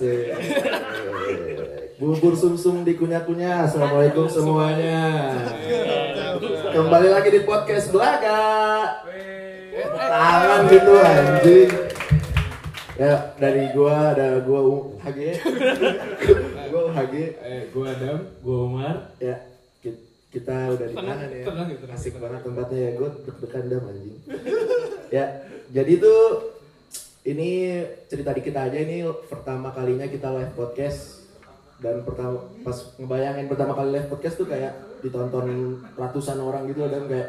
Asik. Bubur sumsum di kunyah-kunyah. Assalamualaikum semuanya. Kembali lagi di podcast Belaga. Tangan gitu anjing. Ya dari gua ada gua HG. gua HG. Eh, gua Adam, gua Umar. Ya ki- kita udah di mana nih ya? Asik banget tempatnya ya. Gua deg-degan dam anjing. ya, jadi tuh ini cerita dikit aja ini pertama kalinya kita live podcast dan pertama pas ngebayangin pertama kali live podcast tuh kayak ditonton ratusan orang gitu dan kayak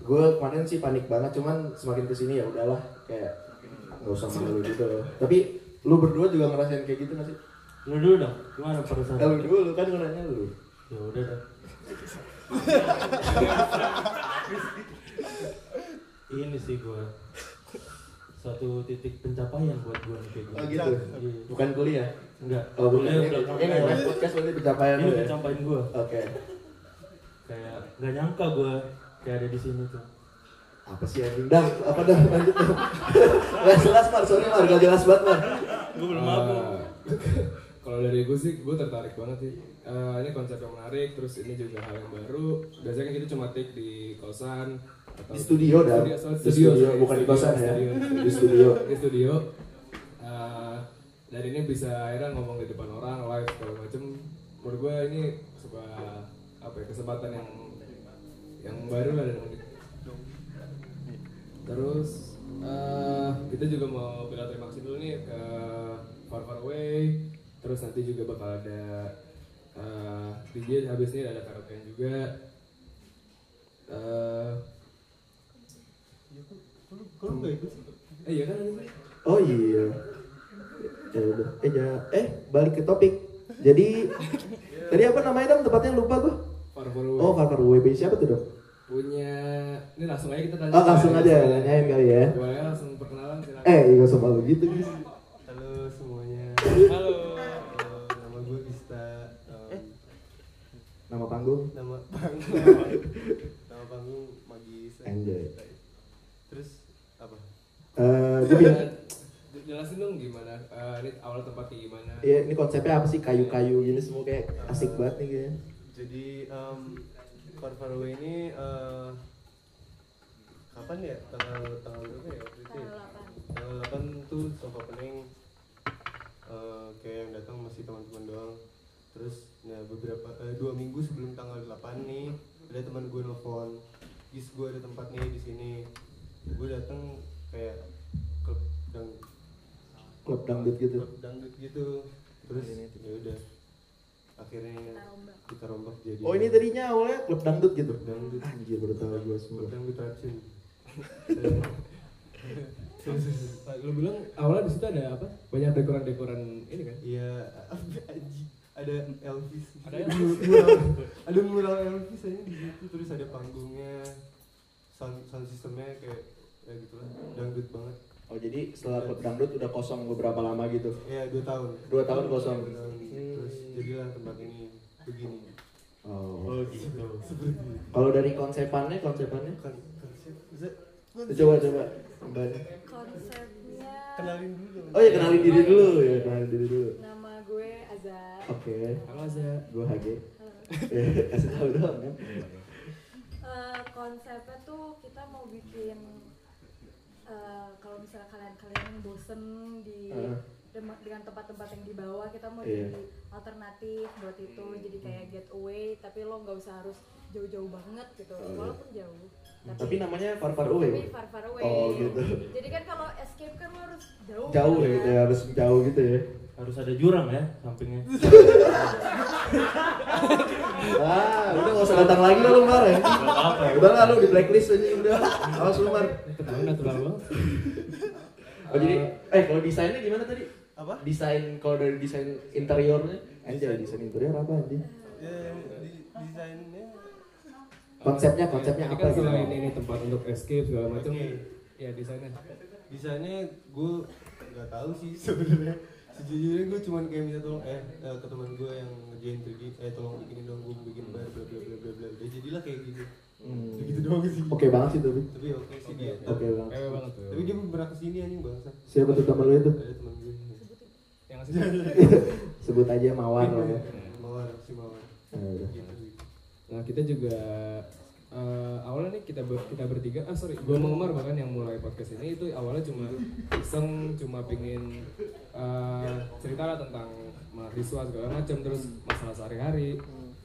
gue kemarin sih panik banget cuman semakin ke sini ya udahlah kayak nggak usah malu gitu tapi lu berdua juga ngerasain kayak gitu gak sih? Lu dulu dong, gimana perasaan? Lu dulu kan gue nanya lu Ya udah dah. Ini sih gua satu titik pencapaian buat gua nih kayak. Oh gitu? Iya. Bukan kuliah? Enggak. Oh bukan, Kuliah ini, udah ini live podcast berarti pencapaian Ini ya? pencapaian gua. Oke Kayak nggak nyangka gua kayak ada di sini tuh. Apa sih anjing? Dang, apa dah lanjut dong Gak jelas Mar, sorry Mar, gak jelas banget Mar Gua belum Eh, mabuk. Kalau dari gue sih, gue tertarik banget sih. Eh, ini konsep yang menarik, terus ini juga hal yang baru. Biasanya kan kita cuma take di kosan atau Di studio, Dan. Studio, sorry, Di studio, studio, sorry, bukan di studio, kosan ya. studio, Di studio. Di studio. Dan ini bisa akhirnya ngomong di depan orang live segala macem. Menurut gue ini sebuah apa ya, kesempatan yang yang baru lah dan unik. Terus eh, kita juga mau bilang terima kasih dulu nih ke Far Far Away. Terus nanti juga bakal ada eh, DJ habis ini ada karaoke juga. Eh, eh iya kan? Oh iya Ya udah, eh ya, eh balik ke topik Jadi, tadi apa namanya dong tempatnya lupa gue Far Far Away. Oh, Farfar WB siapa tuh dong? punya ini langsung aja kita tanya. Oh langsung aja, nanyain kali ya Boleh langsung perkenalan silakan. Eh, iya sama lu gitu guys Halo semuanya. Halo. Eh, nama gue Bista. Em, Nama panggung nama panggung. nama panggung Magis. Anjay. Terus apa? Eh, gue bilang Eh, jelasin dong gimana eh, ini awal tempatnya gimana Ya ini konsepnya apa sih kayu-kayu gini semua kayak asik banget nih kayaknya Jadi em Far Far Away ini eh, kapan ya? Tanggal tanggal berapa ya waktu itu? ya? Tanggal 8 tuh sofa pening eh, kayak yang datang masih teman-teman doang. Terus nah beberapa eh, dua minggu sebelum tanggal 8 nih ada teman gue nelfon, Gis gue ada tempat nih di sini. Gue datang kayak klub dang Klub dangdut gitu. klub dangdut gitu. Terus ya udah. Akhirnya kita rombak. jadi Oh ini tadinya awalnya klub dangdut gitu? Klub dangdut. Anjir baru tahu gue semua. Klub dangdut Rapsin. lu bilang awalnya di situ ada apa? Banyak dekoran-dekoran ini kan? Iya, ada Elvis. Ada mural, ada mural Elvis aja di situ. Terus ada panggungnya. Sound, sound sistemnya kayak ya gitu lah, dangdut banget. Oh jadi setelah klub dangdut udah kosong beberapa lama gitu Ya dua tahun. Dua tahun kosong. Dua tahun. Terus jadilah tempat ini begini. Oh gitu. Seperti Kalau dari konsepannya, konsepannya kan konsep. Coba coba kembali konsepnya kenalin dulu dong. Oh ya kenalin diri dulu ya kenalin diri dulu nama gue Azar Oke halo Aza Gue. Ya kasih tau doang kan Eh, konsepnya tuh kita mau bikin eh, kalau misalnya kalian-kalian bosen di Eh. Dengan tempat-tempat yang di bawah kita mau Iya. jadi alternatif buat itu jadi kayak getaway tapi lo nggak usah harus jauh-jauh banget gitu Oh, walaupun jauh Tapi namanya Far Far tapi Away far far away Oh, gitu. jadi kan kalau escape kan lo harus jauh Jauh ya kan? gitu ya, harus jauh gitu ya Harus ada jurang ya sampingnya. Ah udah gak usah datang lagi lah lu Mar ya. Udah lah lu di blacklist aja udah Awas lu Mar ketahuan natural banget Oh jadi, eh kalau desainnya gimana tadi? Apa? Desain, kalau dari desain interiornya? Anjay, desain interior apa anjing? Ya, di, desainnya. Konsepnya, konsepnya ini apa kan gitu? selain ini tempat untuk escape segala macam. Oke. ya desainnya. Desainnya gue nggak tahu sih sebenarnya. Sejujurnya gue cuman kayak minta tolong eh, eh, ke teman gue yang ngerjain 3D eh tolong bikinin dong gue bikin bar bla bla bla bla bla. Udah jadilah kayak gitu. Hmm. gitu doang sih. Oke banget sih tapi tapi oke sih dia. Oke banget. Ewe banget. Tuh tapi dia pernah ke sini anjing bangsa Siapa tuh temen lu itu? ada teman Sebut aja Mawar lah ya. Mawar si Mawar Eh, nah kita juga eh, awalnya nih kita ber- kita bertiga ah sorry gue mau Umar bahkan yang mulai podcast ini itu awalnya cuma iseng cuma pingin eh, cerita lah tentang mahasiswa segala macam terus masalah sehari-hari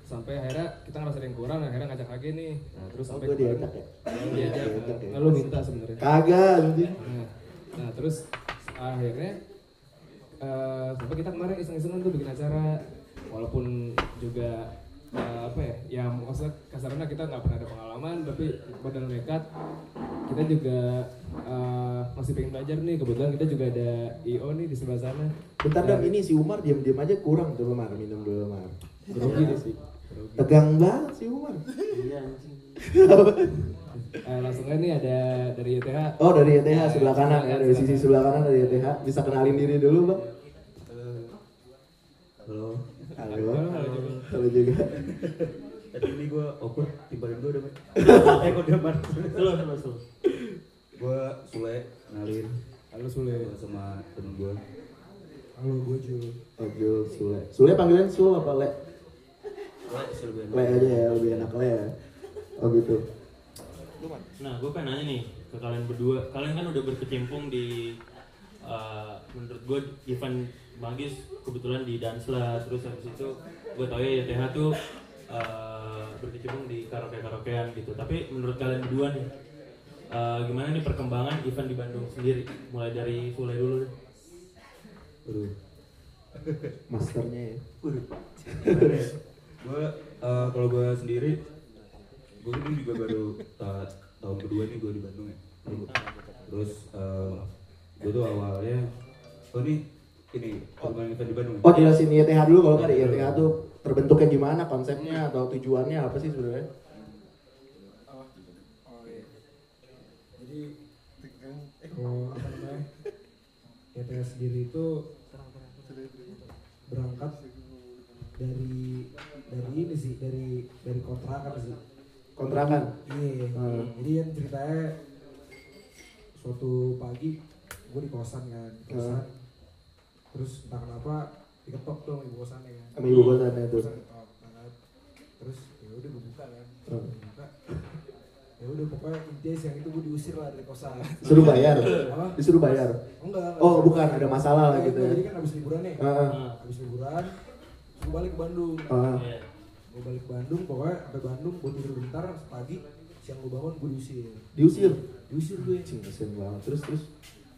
sampai akhirnya kita ngerasa ada yang kurang akhirnya ngajak lagi nih nah terus Oh, sampai gue diajak ya? Diajak ya. nah, lu minta sebenarnya Kagak anjing. Nah, nah terus akhirnya eh, sampai kita kemarin iseng-isengan tuh bikin acara walaupun juga eh, apa ya ya maksudnya kasarnya kita nggak pernah ada pengalaman tapi modal nekat kita juga eh, masih pengen belajar nih kebetulan kita juga ada IO nih di sebelah sana Bentar dong, ini si Umar diam-diam aja kurang tuh Umar minum dulu Umar. grogi deh sih. Tegang banget si Umar. Iya anjing. Eh, langsung aja nih ada dari YTH Oh dari YTH sebelah kanan ya, dari sisi sebelah kanan dari YTH. Bisa kenalin diri dulu bang. Halo. Halo. Halo juga. Tadi ini gue awkward tibain gue udah Eh kok dia mar. Slow slow slow. Gue Sule, kenalin halo Sule Gua sama temen gue halo gue Jul Oh Jul, Sule. Sule panggilan Sul apa Le? Le, Sylvian Le aja ya, lebih enak Le ya. Oh gitu. Nah, gue pengen nanya nih ke kalian berdua. Kalian kan udah berkecimpung di eh, menurut gue event Magis kebetulan di Dansla terus habis itu gue tau ya YTH tuh eh, berkecimpung di karaoke karaokean gitu. Tapi menurut kalian berdua nih eh, gimana nih perkembangan event di Bandung sendiri? Mulai dari Sule dulu deh. Aduh Masternya ya. Gue, eh, kalau gue sendiri Gue ini juga baru ta- tahun kedua nih gue di Bandung ya Terus gue tuh awalnya Oh ini, ini perkembangan event di Bandung ya? Oh jelasin YTH dulu kalau nggak YTH tuh terbentuknya gimana konsepnya atau tujuannya apa sih sebenarnya? Oh, iya. Apa namanya YTS sendiri itu berangkat dari dari ini sih dari dari kontrakan sih. Kontrakan. Iya. Hmm. Jadi kan ceritanya suatu pagi gue di kosan kan, di kosan. Terus entah kenapa diketok dong ibu kosannya kan. Sama ibu kosannya tuh. Kosan diketok, kan. Terus ya udah gue buka kan. Hmm. Buka. Ya udah pokoknya intinya siang itu gue diusir lah dari kosan. Disuruh bayar. Apa? Disuruh bayar. Enggak. Oh bukan ada masalah lah Enggak, gitu ya. Jadi kan habis liburan nih. Heeh. Nah, Habis liburan, gue balik ke Bandung. Ah. iya. Gue balik ke Bandung, pokoknya sampai Bandung gue tidur bentar, pagi siang gue bangun gue diusir. Diusir. Diusir gue. Kasihan banget. Terus terus.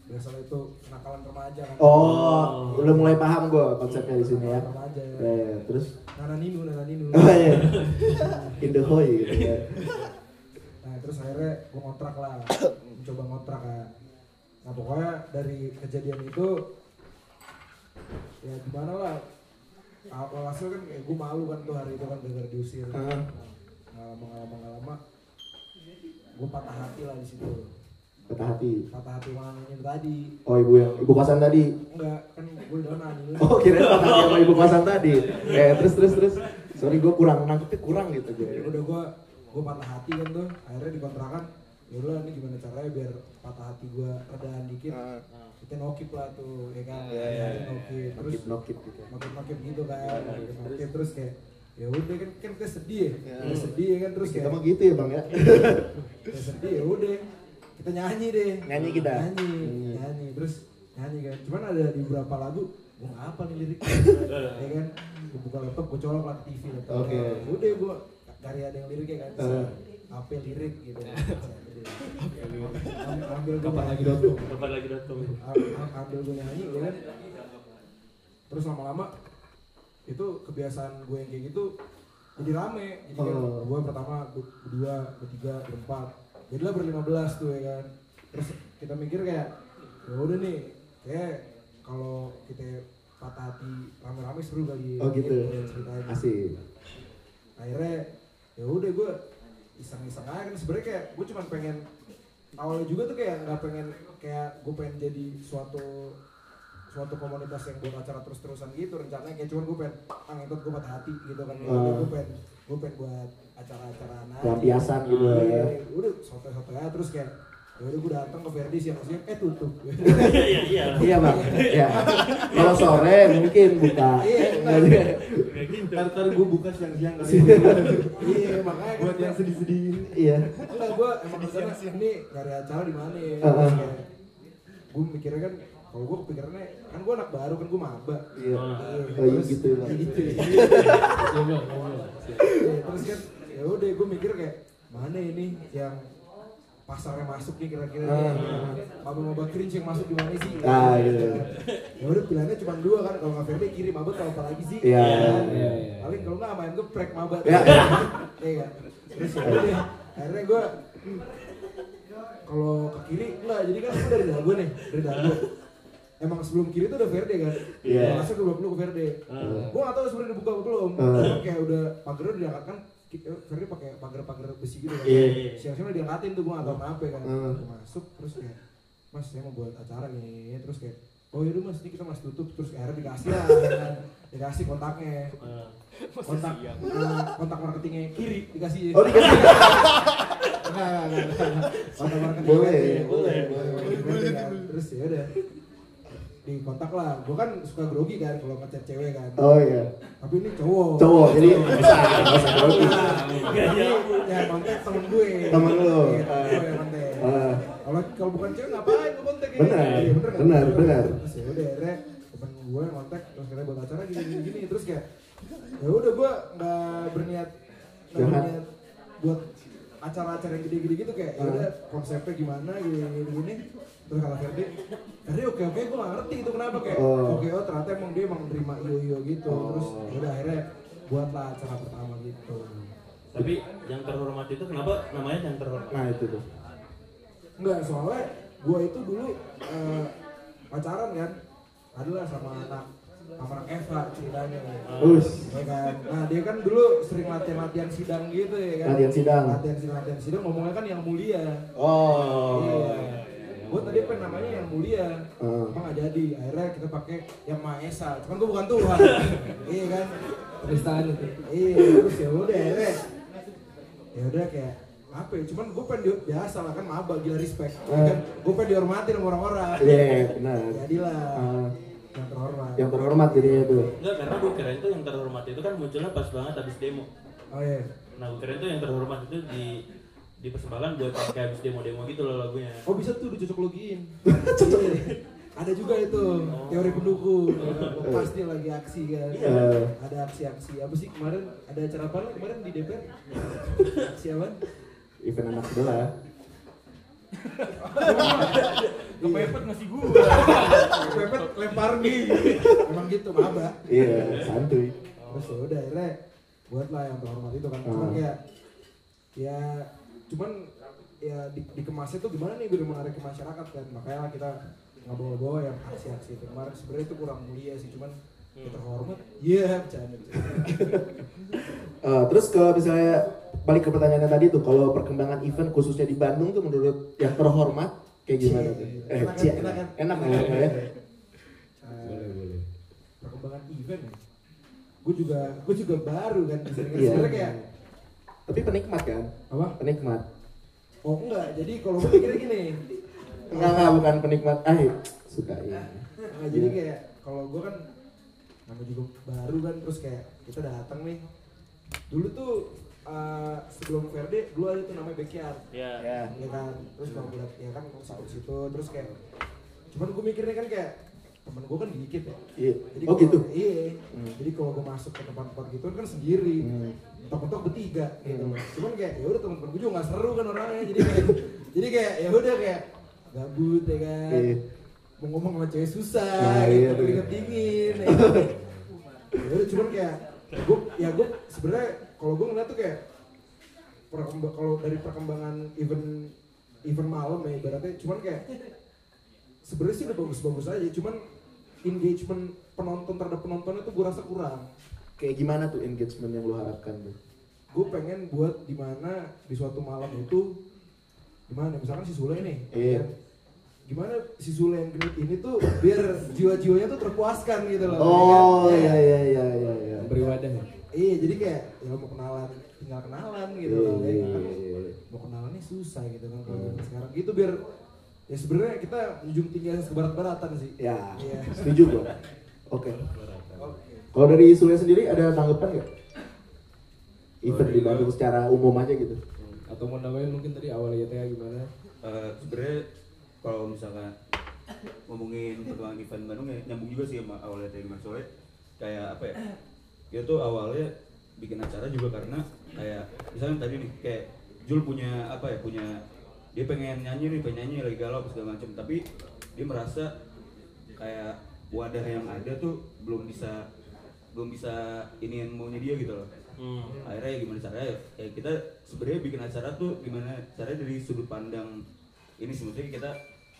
Biasa itu kenakalan remaja kan. Oh, udah mulai paham gue konsepnya di sini ya. Remaja. Ya, ya. Terus. Nana Ninu, Nana Ninu. Oh iya. In the hoy gitu ya. Nah terus akhirnya gue ngontrak lah, mencoba ngontrak kan. Nah pokoknya dari kejadian itu ya gimana lah. Awal hasil kan kayak gue malu kan tuh hari itu kan gara-gara diusir. Ah. Nggak lama gue patah hati lah di situ. Patah hati. Patah hati wanginya tadi. Oh ibu yang ibu kosan tadi. Enggak kan gue udah nanya. Oh kira patah hati sama ibu kosan tadi. Eh terus terus terus. Sorry gue kurang nangkepnya kurang gitu Ya gue. udah gue gue patah hati kan tuh. Akhirnya dikontrakan. Ya udah ini gimana caranya biar patah hati gue redaan dikit. Kita nokip lah tuh, ya kan? Iya, iya, Kita nokip. Terus Nokip nokip gitu. nokip nokip gitu kan. Nokip nokip terus kayak ya udah kan kan kita sedih ya. Ya. Kita sedih ya kan terus Kita kayak mah gitu ya bang ya. kita sedih ya udah kita nyanyi deh Nyanyi kita? nyanyi Hmm. nyanyi terus nyanyi kan cuman ada di beberapa lagu gue apa nih lirik ya kan gue buka laptop gue colok lah TV laptop Oke. udah gue cari ada yang liriknya kan Eh. apa lirik gitu ambil Kapan lagi? Kapan lagi ambil gue nyanyi ya kan? Terus lama-lama itu kebiasaan gue yang kayak gitu jadi rame. Jadi kan Oh. gue pertama berdua bertiga berempat. Jadilah berlima belas tuh ya kan? Terus kita mikir kayak ya udah nih kayak kalau kita patah hati rame-rame seru kali Oh gitu. ceritanya. Asik. akhirnya ya udah gue iseng-iseng aja. Kan sebenarnya kayak gue cuma pengen awalnya juga tuh kayak nggak pengen kayak gue pengen jadi suatu suatu komunitas yang buat acara terus-terusan gitu rencananya. Kayak cuman gue pengen ah ngentot gue patah hati gitu kan. Ah. gue pengen gue pengen buat acara-acara aja Pelampiasan gitu Iya, ya. udah soto-soto aja. Terus kayak ya udah gue datang ke Verdi siang-siang eh tutup Iya iya. Iya bang. Iya. Kalau sore mungkin buka. Iya, juga. Kayak gitu. ntar ntar gue buka siang-siang kali iya makanya buat yang sedih-sedihin Iya. enggak gue emang ke sana ini cari acara di mana ya Heeh. gue mikirnya kan kalau gue kepikirannya kan gue anak baru kan gue maba Iya. Oh. Oh iya gitu. Ya gitu ya. Coba. Iya, terus kan ya udah gue mikir kayak mana ini yang pasarnya masuk nih kira-kira Ah. maba maba cringe yang masuk di mana sih Ah, gitu. ya udah pilihannya cuma dua kan kalau nggak Ferdi kirim maba kalau apa lagi sih Iya. Kan? Iya, iya. paling kalau nggak main geprek maba Iya. Iya kan? terus ya akhirnya gue kalau ke kiri enggak jadi kan gue dari dago nih dari dago emang sebelum kiri tuh udah Verde kan Iya. masuk ke belum ke Verde Ah. gue gak tau sebenarnya dibuka apa belum. Cuma kayak udah pagarnya udah diangkat kan ki- Verde pakai pagar-pagar besi gitu kan Iya. siang-siang udah diangkatin tuh gue gak tau kenapa kan Ah. Gua masuk terus kayak mas saya mau buat acara nih terus kayak oh yaudah mas ini kita mas tutup terus akhirnya dikasih lah kan. dikasih kontaknya Ah. kontak eh, kontak marketingnya kiri dikasih Oh dikasih. Enggak, enggak, enggak, enggak. Kontak marketing Boleh, boleh, boleh, boleh, kan. terus ya udah di kontak lah gue kan suka grogi kan kalau ngechat cewek kan Oh iya. tapi ini cowok Cowok jadi bisa bisa grogi. Nyambung. ya kontak temen gue Temen lu. Iya, kontak Ah. kalau kalau bukan cewek ngapain lu kontak ini Benar, Iya, kan? benar, benar. terus ya udah akhirnya temen gue kontak terus kita buat acara gini gini, terus kayak ya udah gue nggak berniat nggak berniat buat acara-acara yang gede-gede gitu kayak ya Ah. udah konsepnya gimana gini, gini. Terus kata Ferdi Ferdi oke oke gue gak ngerti itu kenapa kayak Oh. oke oh ternyata emang dia emang nerima iyo iyo gitu Oh. terus udah akhirnya buatlah acara pertama gitu Tapi yang terhormat itu kenapa namanya yang terhormat? Nah itu tuh. Enggak, soalnya gua itu dulu eh, pacaran kan adalah sama anak sama anak Eva ceritanya Us. ya kan nah dia kan dulu sering latihan latihan sidang gitu ya kan Latihan sidang. latihan sidang latihan sidang ngomongnya kan yang mulia Oh. iya gua tadi pengen namanya yang mulia Ah. emang nggak jadi akhirnya kita pakai yang maha esa cuman gua bukan Tuhan iya kan Penistaan itu. iya terus ya udah akhirnya ya udah kayak apa ya cuman gue pengen di- biasa lah kan maba gila respect ya Eh. kan gue pengen dihormatin sama orang-orang Iya benar. jadilah Ah, yang terhormat yang terhormat jadinya tuh. Enggak, karena gue kira itu yang terhormat itu kan munculnya pas banget habis demo. oh iya Nah, gue kira itu yang terhormat itu di dipersembahkan buat kayak habis demo-demo gitu loh lagunya. oh bisa tuh dicocok logiin Iya. ada juga itu teori pendukung. Pasti lagi aksi kan. Iya. ada aksi-aksi. Apa sih kemarin? Ada acara apa lah kemarin di DPR aksi apa Event anak sebelah. kepepet ngasih gua. Kepepet lempar nih emang gitu maba. Iya santuy. terus ya udah akhirnya buat lah yang terhormat itu kan. Cuman Hmm. kayak ya cuman ya di, dikemasnya tuh gimana nih biar menarik ke masyarakat kan makanya lah kita nggak bawa-bawa yang aksi-aksi itu kemarin sebenarnya itu kurang mulia sih cuman ya terhormat iya bercanda Eh, terus kalau misalnya balik ke pertanyaannya tadi tuh, kalau perkembangan event khususnya di Bandung tuh menurut yang terhormat kayak gimana tuh? Eh, Enak kan? cie, Enak kan? enak Enak ya, ya? Boleh, boleh. perkembangan event ya gue juga gue juga baru kan sebenarnya Iya. sebenarnya kayak Tapi penikmat kan? apa Penikmat. oh enggak jadi kalau gue mikirnya gini Enggak, enggak, bukan penikmat. Ah, iya. suka iya. Nah, jadi kayak kalau gue kan nama juga baru kan terus kayak kita datang nih dulu tuh uh, sebelum Verde dulu ada tuh namanya backyard Ya. Ya. ya kan terus kalau liat ya kan situ situ terus kayak cuman gue mikirnya kan kayak temen gue kan dikit ya Iya. jadi Oh kalau- gitu. iya Hmm. jadi kalau gue masuk ke tempat-tempat gitu kan sendiri Hmm. mentok-mentok bertiga gitu Hmm. cuman kayak ya udah temen-temen gue juga nggak seru kan orangnya jadi kayak jadi kayak ya udah kayak gabut ya kan Iya. mau ngomong sama cewek susah Nah, gitu iya keringet dingin ya kan. ya udah cuman kayak gue ya gue sebenarnya kalau gue ngeliat tuh kayak kalau dari perkembangan event event malam ya ibaratnya cuman kayak sebenarnya sih udah bagus-bagus aja cuman engagement penonton terhadap penontonnya tuh gue rasa kurang Kayak gimana tuh engagement yang lo harapkan tuh? gue pengen buat di mana di suatu malam itu gimana misalkan si Sule nih Iya. kan? gimana si Sule yang genit ini tuh biar jiwa-jiwanya tuh terpuaskan gitu loh Oh, ya kan? iya iya iya iya iya. Beri wadah ya. iya jadi kayak ya mau kenalan tinggal kenalan gitu Iya, loh ya iya, kan? iya, iya. mau kenalannya susah gitu kan kalau sekarang gitu biar ya sebenarnya kita menjunjung tinggi asas kebarat-baratan sih Ya, Iya. setuju gua. Oke. Oke. Kalau dari Surya sendiri ada tanggapan nggak? Event di Bandung secara umum aja gitu. Atau mau nambahin mungkin tadi awal YTA gimana? Eh, sebenarnya kalau misalkan ngomongin perkembangan event Bandung ya nyambung juga sih sama awalnya tadi Mas Soe kayak apa ya dia tuh awalnya bikin acara juga karena kayak misalnya tadi nih kayak Jul punya apa ya punya dia pengen nyanyi nih pengen nyanyi lagi galau segala macam tapi dia merasa kayak wadah yang ada tuh belum bisa belum bisa ini yang maunya dia gitu loh. Hmm. akhirnya ya gimana caranya? Ya kita sebenarnya bikin acara tuh gimana caranya dari sudut pandang ini sebetulnya kita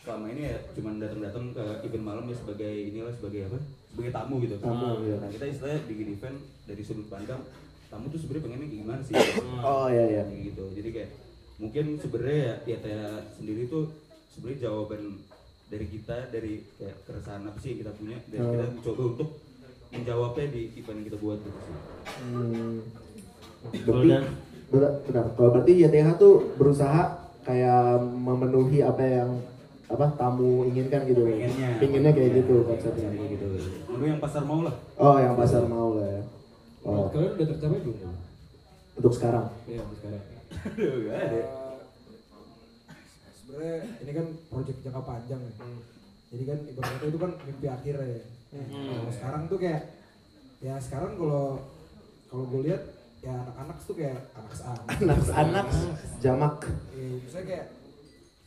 selama ini ya cuman datang-datang ke event malam ya sebagai inilah sebagai apa? Sebagai tamu gitu. Tamu, iya. nah kita istilahnya bikin event dari sudut pandang tamu tuh sebenarnya pengennya kayak gimana sih? Oh iya iya. gitu. Jadi kayak mungkin sebenarnya ya ya Taya sendiri tuh sebenarnya jawaban dari kita dari kayak keresahan apa sih yang kita punya dan Hmm. kita mencoba untuk menjawabnya di event yang kita buat gitu sih Hmm. Berarti, benar, benar. Kalau berarti YTH tuh berusaha kayak memenuhi apa yang apa tamu inginkan gitu. Pengennya. Pinginnya kayak gitu konsepnya. kayak gitu Lu yang pasar mau lah Oh, yang pasar mau lah ya. Oh, Kalian udah tercapai belum? untuk sekarang. Iya, sampai sekarang. Aduh, gak ada. Eh, sebenarnya ini kan proyek jangka panjang ya. Jadi kan ibaratnya itu kan mimpi akhir ya. Kalau sekarang tuh kayak ya sekarang kalau kalau gue lihat ya anak-anak tuh kayak anak anak Anak-anak jamak. ya, misalnya kayak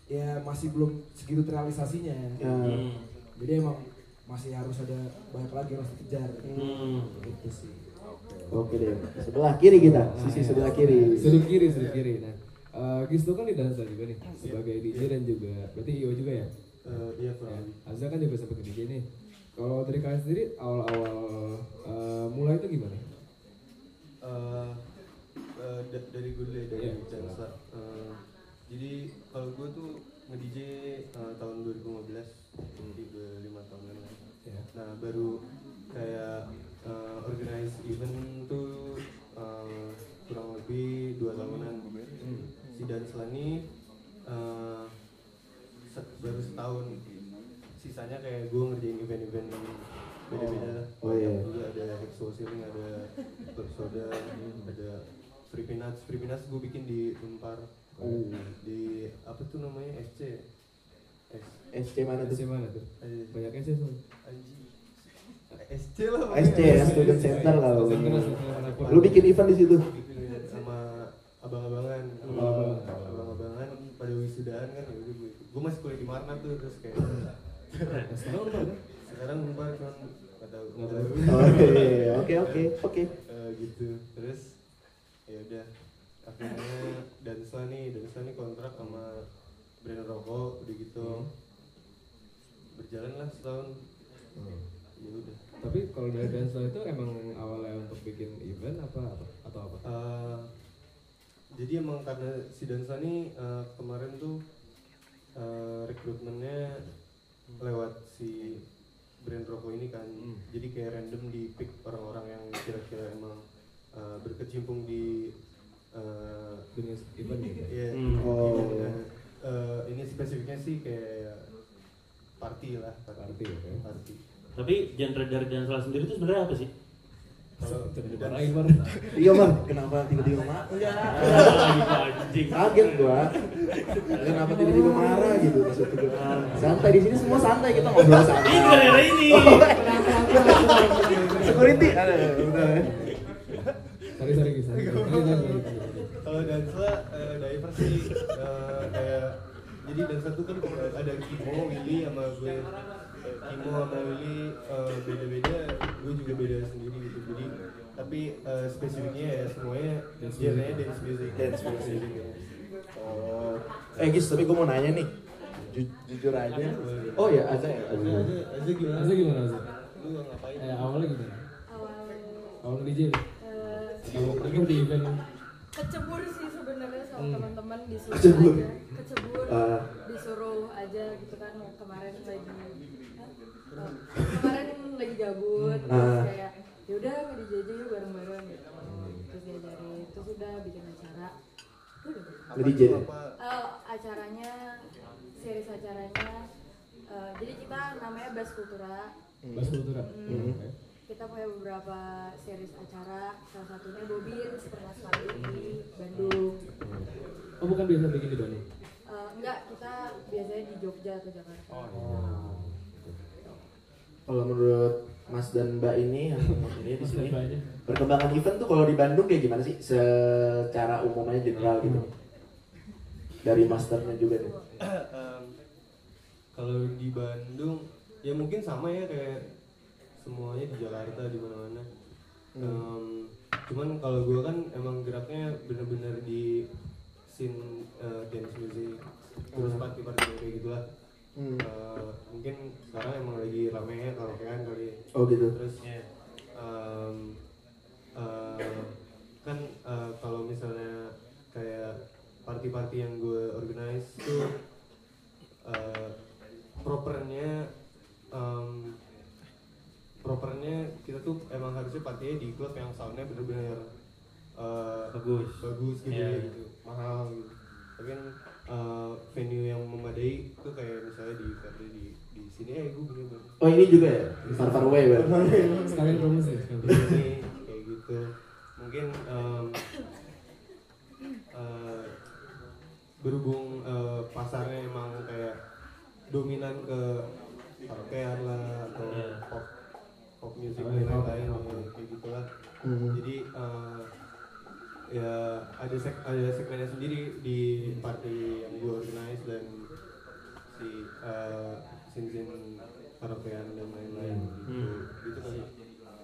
ya masih belum segitu terrealisasinya Ya. Hmm. jadi emang masih harus ada banyak lagi yang harus dikejar Hmm. gitu sih Oke deh. Sebelah kiri kita, sisi sebelah kiri. Sudut kiri, sudut kiri. Nah, eh Gisto kan di dansa juga nih sebagai DJ dan juga berarti IO juga ya. Eh, iya Ya, kurang lebih. Azza kan juga sempat ke DJ nih. Kalau dari kalian sendiri awal-awal eh, mulai itu gimana? Eh, da- dari gue dulu ya, dari Iya, dansa. Eh, jadi kalau gue tuh nge-DJ eh, tahun 2015 jadi gue lima tahunan lah. Ya. Nah baru kayak eh, organize event tuh eh, kurang lebih dua tahunan. Si Dansla ini eh, se- baru setahun. Sisanya kayak gue ngerjain event-event beda-beda lah. Oh, iya. Juga ada Ceiling, ada Club Soda, ada Free Peanuts. Free Peanuts gue bikin di Unpar. Di apa tuh namanya SC? S SC mana SC tuh? mana tuh? Banyak SC soalnya. Anjing. SC lah. SC ya, Student Center lah. lu. Bikin event di situ? Bikin sama abang-abangan. Abang-abangan. Abang-abangan pada wisudaan kan ya udah gue. Gue masih kuliah di Marna tuh terus kayak sekarang kan? tahu. tahu. Oke, oke, oke, oke. Eh, gitu terus ya udah akhirnya Dansla nih Dansla nih kontrak sama brand rokok udah gitu berjalan lah setahun ya udah Tapi kalau dari dansa itu emang awalnya untuk bikin event apa apa atau apa? Eh, jadi emang karena si Dansa nih eh, kemarin tuh eh, rekrutmennya lewat si brand rokok ini kan Hmm. jadi kayak random di pick orang-orang yang kira-kira emang eh, berkecimpung di eh, Dunia event gitu. ya Hmm. Oh. event, eh, ini spesifiknya sih kayak party lah Party, oke. party Tapi genre dari Dansla sendiri itu sebenarnya apa sih? kalau dan-. Iya, Mar. Kenapa tiba-tiba marah? Enggak. Ah, anjing. Kaget gua. Kenapa tiba-tiba marah gitu maksud gua. Santai di sini semua santai kita ngobrol santai. Ini gara-gara ini. Security ada udah. ya. Sorry sorry. Sorry, kalau dansa eh, diver sih eh, kayak jadi dansa tuh kan ada Kimo, Willy sama gue Kimo sama Willy eh, beda-beda gue juga beda sendiri gitu jadi tapi eh, spesifiknya ya semuanya genrenya dance music Dance music. Oh. Eh Gis, tapi gua mau nanya nih. Ju- jujur aja. Oh ya, Aza ya. aja aja aja gimana Azza gimana Azza? lu ngapain Eh, awalnya gimana? awal Awal DJ nih? eh, Kalau pergi di event kecebur sih sebenarnya sama Hmm. teman-teman disuruh Kecebur? aja kecebur Ah. disuruh aja gitu kan kemarin lagi Oh, kemarin lagi gabut terus Ah. kayak yaudah nge DJ aja yuk bareng-bareng gitu terus diajarin terus udah bikin acara tuh, ya? apa Eh, acaranya series acaranya eh, jadi kita namanya Bas Kultura Bahas kultura. Hmm. Oke. kita punya beberapa series acara salah satunya Bobin pernah sekali di Bandung Oh bukan biasa bikin di Bandung. Eh, enggak kita biasanya di Jogja atau Jakarta Kalau menurut Mas dan Mbak ini yang ini di sini perkembangan event tuh kalau di Bandung kayak gimana sih? Secara umumnya general gitu. Dari masternya juga nih Em, kalau di Bandung ya mungkin sama ya kayak semuanya di Jakarta di mana-mana. Em, cuman kalau gue kan emang geraknya bener-bener di scene eh, dance music terus party party kayak gitulah Hmm. Eh, mungkin sekarang emang lagi rame ya kalau kan kali oh gitu terus em, eh, kan eh, kalau misalnya kayak party-party yang gue organize tuh eh, propernya em, propernya kita tuh emang harusnya partinya di klub yang soundnya bener-bener eh, Bagus. bagus gitu Iya. ya gitu mahal gitu tapi kan eh, venue yang memadai tuh kayak misalnya di Verdi di di sini. Ya gue bener bener oh ini juga ya? Far far away berarti Sekalian promosi. di sini kayak gitu. Mungkin em, eh, berhubung eh, pasarnya emang kayak dominan ke karaokean lah atau Iya. pop music Oh, dan iya, pop, lain-lain pop. ya, kayak gitulah Hmm. jadi eh, ya ada sek ada segmennya sendiri di party yang gue organize dan si uh, sin sin karaokean dan lain-lain gitu Hmm. gitu kali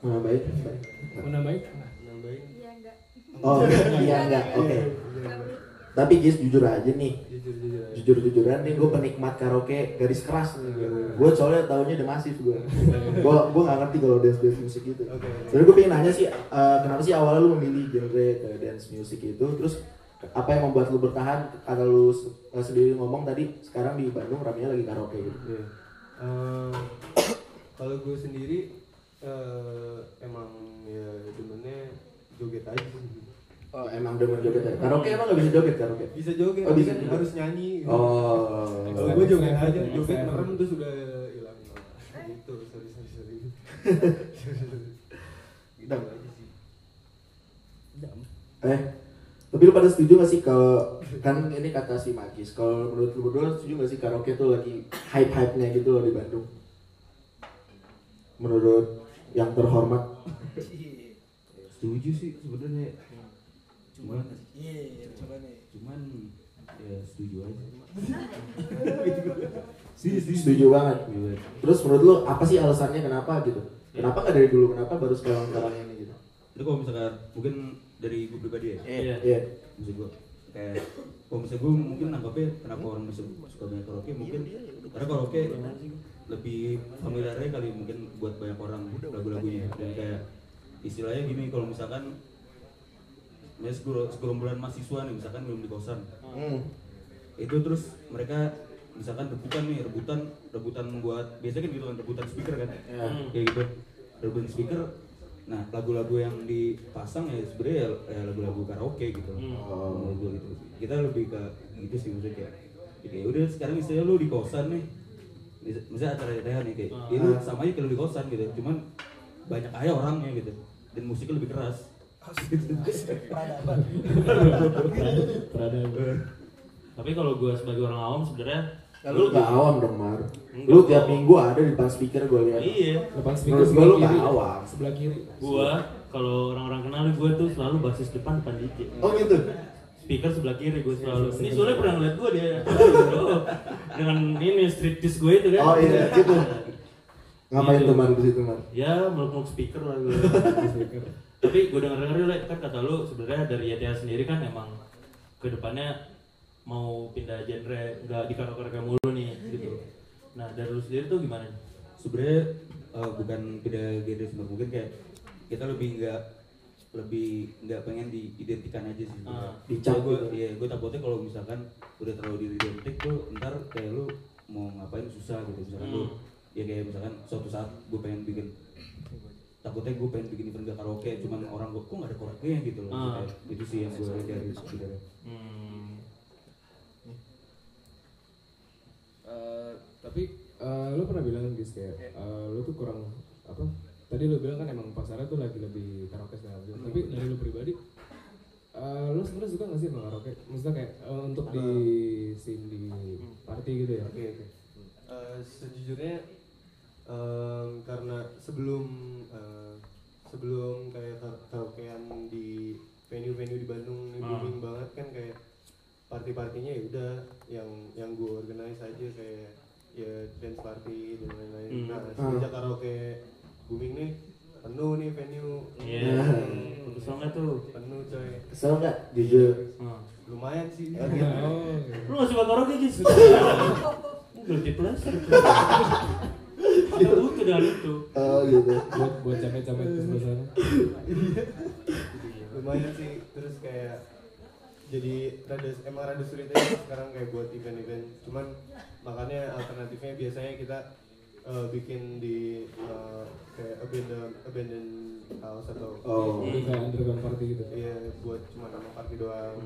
nah, baik baik. Mau nambahin? nambahin iya enggak oh iya enggak oke enggak beli tapi Gis jujur aja nih jujur jujur jujuran nih gue penikmat karaoke garis keras nih gue soalnya tahunya udah masif gue gue gue nggak ngerti kalau dance dance musik gitu Sebenernya gue pengen nanya sih, eh, kenapa sih awalnya lu memilih genre dance music itu? Terus apa yang membuat lu bertahan? Karena lu eh, sendiri ngomong tadi, sekarang di Bandung ramenya lagi karaoke gitu. Iya. Eh, kalau gue sendiri emang ya demennya joget aja. Oh emang demen joget ya? Karaoke emang gak bisa joget karaoke? bisa joget Oh, bisa kan juga. harus nyanyi gitu. Oh. kalau gue joget aja joget merem terus udah hilang gitu sorry sorry sorry gitu aja sih Eh, tapi lu pada setuju gak sih kalau kan ini kata si Magis, kalau menurut lu berdua setuju gak sih karaoke tuh lagi hype-hype-nya gitu loh di Bandung? Menurut yang terhormat. setuju sih sebenarnya cuman Iya, coba nih. cuman ya setuju aja Setuju banget. Iya. Terus menurut lu apa sih alasannya kenapa gitu? Kenapa nggak dari dulu? Kenapa baru sekarang sekarang ini gitu? itu kalau misalkan mungkin dari gue pribadi ya Iya. Iya. maksud gue kayak kalau misalnya gue mungkin nanggapnya kenapa orang masih suka banyak karaoke mungkin karena karaoke lebih familiarnya kali mungkin buat banyak orang lagu-lagunya dan kayak istilahnya gini kalau misalkan ya segerombolan mahasiswa nih misalkan belum di kosan. Hmm. itu terus mereka misalkan rebutan nih rebutan rebutan buat biasanya kan gitu kan rebutan speaker kan? Ya. kayak gitu. Rebutan speaker nah lagu-lagu yang dipasang ya sebenarnya ya, ya lagu-lagu karaoke gitu. Hmm. Oh. Gua gitu. Kita lebih ke gitu sih maksudnya kayak ya udah sekarang istilahnya lu di kosan nih Mis- misalnya acara acara nih kayak ya lu sama aja kalau di kosan gitu. Cuman banyak aja orangnya gitu. Dan musiknya lebih keras Peradaban. Tapi kalau gue sebagai orang awam sebenarnya Lu gak awam dong Mar. Lu tiap minggu ada di depan speaker gue lihat. Iya. Depan speaker sebelah lu kiri. nggak awam. Sebelah kiri. Gua kalau orang-orang kenal gue tuh selalu basis depan depan DJ. Oh gitu. Speaker sebelah kiri gue selalu. Ini soalnya pernah ngeliat gue dia Oh, dengan ini striptease gue itu kan. Oh iya gitu. Ngapain Gitu. tuh Mar di situ Mar? Ya meluk-meluk speaker lah gue. Speaker. Tapi gue denger denger Le, kan kata lu sebenarnya dari YTA sendiri kan emang ke depannya mau pindah genre nggak di karaoke mulu nih gitu. Nah dari lu sendiri tuh gimana? sebenarnya eh, bukan beda genre sebenarnya mungkin kayak kita lebih nggak lebih nggak pengen diidentikan aja sih Ah. Dicap gue gitu. iya gue takutnya kalau misalkan udah terlalu diidentik tuh ntar kayak lu mau ngapain susah gitu misalkan lu Hmm. ya kayak misalkan suatu saat gue pengen bikin takutnya gue pengen bikin event gak karaoke cuman orang gue kok gak ada karaoke gitu loh Ah. Kayak itu sih yang gue dari sebenarnya Hmm. Eh, tapi eh, lu pernah bilang guys kayak eh, lu tuh kurang apa tadi lu bilang kan emang pasarnya tuh lagi lebih karaoke segala macam. Tapi dari lu pribadi eh, lu sebenarnya suka gak sih sama karaoke? Maksudnya kayak eh, untuk di scene di party gitu ya? Oke oke. Eh, sejujurnya em, karena sebelum eh, sebelum kayak kar- karaokean di venue-venue di Bandung ini Ah. booming banget kan kayak party-partinya ya udah yang yang gue organize aja kayak ya dance party dan lain-lain. Hmm. Nah semenjak karaoke booming nih penuh nih venue. Iya. Hmm. Kesel nggak tuh? Penuh coy. Kesel nggak? Jujur. Ah. Lumayan sih. Oh, gitu. oh Lu gak suka karaoke pleasure. Dengan itu. Oh gitu. buat buat capek-capek di sebelah sana lumayan sih terus kayak jadi rada emang rada sulit aja sekarang kayak buat event-event cuman makanya alternatifnya biasanya kita eh, bikin di eh, kayak abandon abandon house atau Oh. Kayak underground party gitu iya buat cuma nama party doang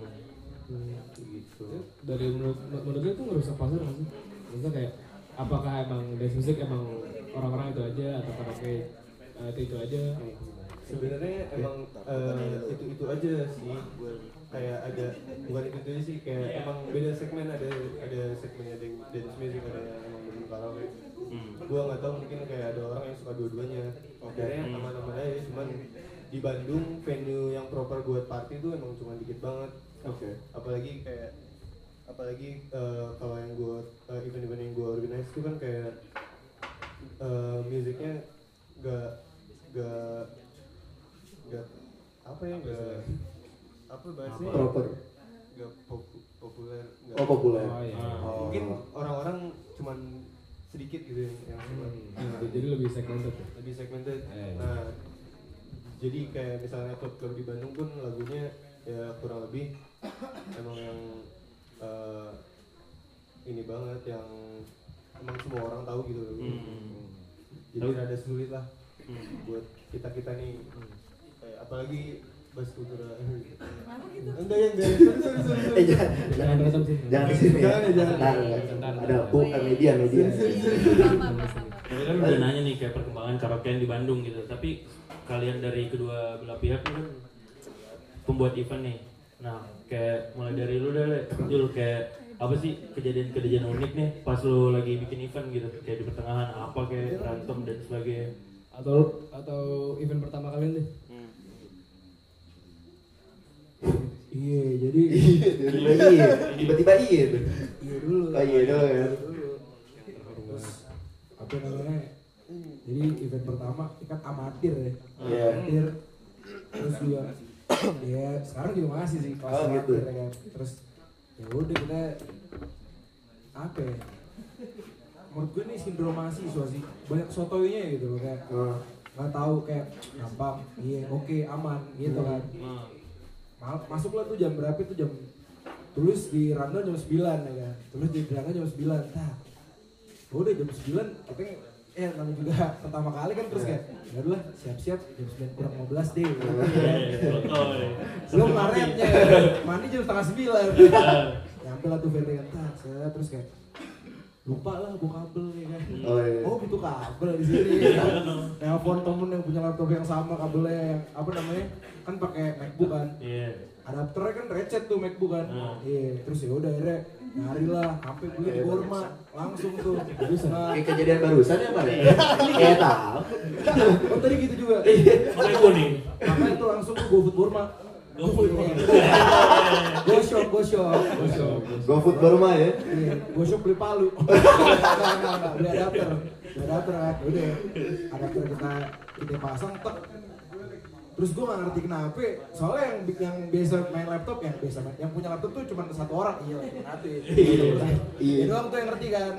gitu Ya, dari menurut menurut gue itu ngerusak pasar nggak sih? Maksudnya kayak apakah emang dance music emang orang-orang itu aja atau karaoke eh, itu itu aja? sebenarnya emang eh, itu itu aja sih kayak ada bukan itu itu aja sih kayak emang beda segmen ada ada segmennya yang dance music ada yang emang bener karaoke Hmm. gua nggak tahu mungkin kayak ada orang yang suka dua-duanya akhirnya Hmm. aman-aman aja cuman di Bandung venue yang proper buat party tuh emang cuma dikit banget Oke. apalagi kayak apalagi eh, kalau yang gua eh, event-event yang gua organize tuh kan kayak eh, musiknya gak gak gak apa ya gak apa bahasanya Proper. gak popu- populer gak Oh populer. Oh iya. Oh. mungkin orang-orang cuman sedikit gitu yang, yang. Hmm, jadi lebih segmented ya? lebih segmented Eh. nah jadi kayak misalnya klub-klub di Bandung pun lagunya ya kurang lebih emang yang eh, ini banget yang emang semua orang tahu gitu loh Hmm. jadi rada sulit lah Hmm. buat kita kita nih kayak apalagi bahas kultura Kenapa gitu? enggak ya enggak sorry sorry sorry, sorry. Eh jangan Jangan jangan berantem sih. jangan di sini. ya. Jangan, jangan. Ada bu eh, media media. Tapi kan udah nanya nih kayak perkembangan karaokean di Bandung gitu. Tapi kalian dari kedua belah pihak kan pembuat event nih. Nah, kayak mulai dari lu deh, Le. Jul kayak apa sih kejadian-kejadian unik nih pas lu lagi bikin event gitu kayak di pertengahan apa kayak berantem dan sebagainya. Atau atau event pertama kalian deh? Iya, jadi Tiba-tiba iya. Tiba-tiba iya iya dulu. Oh, iya dulu ya. dulu. Terus apa namanya? Jadi event pertama kan amatir ya. Iya. Amatir. Terus juga ya sekarang juga masih sih kelas Oh, gitu. ya kan. Terus ya udah kita apa ya? Menurut gue nih sindrom mahasiswa sih banyak sotoynya gitu loh kayak Oh. nggak tahu kayak gampang iya oke aman gitu kan Ma- masuklah tuh jam berapa tuh jam tulis di rundown jam 9 ya kan tulis di rundown jam 9 nah udah jam 9 kita eh namanya juga pertama kali kan terus kayak ya udahlah siap-siap jam 9 kurang 15 deh gitu, ya. eh, sotoy. belum Sebelum mandi. ngaretnya mandi jam setengah 9 nyampe lah tuh VT kan "Tah, set." terus kayak lupa lah bawa kabel ya kan Oh, iya. oh butuh kabel di sini nelfon temen yang punya laptop yang sama kabelnya yang apa namanya kan pakai MacBook kan Iya. adapternya kan recet tuh MacBook kan Hmm. iya terus ya udah akhirnya nyari lah sampai beli di Borma langsung tuh nah, Kayak kejadian barusan ya Pak? Kayak tahu. oh tadi gitu juga Makanya kuning. makanya tuh langsung tuh GoFood Borma GoFood. Go shop, go shop, go shop. GoFood Burma ya. Iya, go shop beli palu. Enggak, enggak, enggak, beli adapter. Beli adapter kan. Udah, adapter kita kita pasang tek. Terus gue gak ngerti kenapa, soalnya yang yang biasa main laptop, yang biasa main, yang punya laptop tuh cuma satu orang, iya satu ya. Iya. Iya doang tuh yang ngerti kan,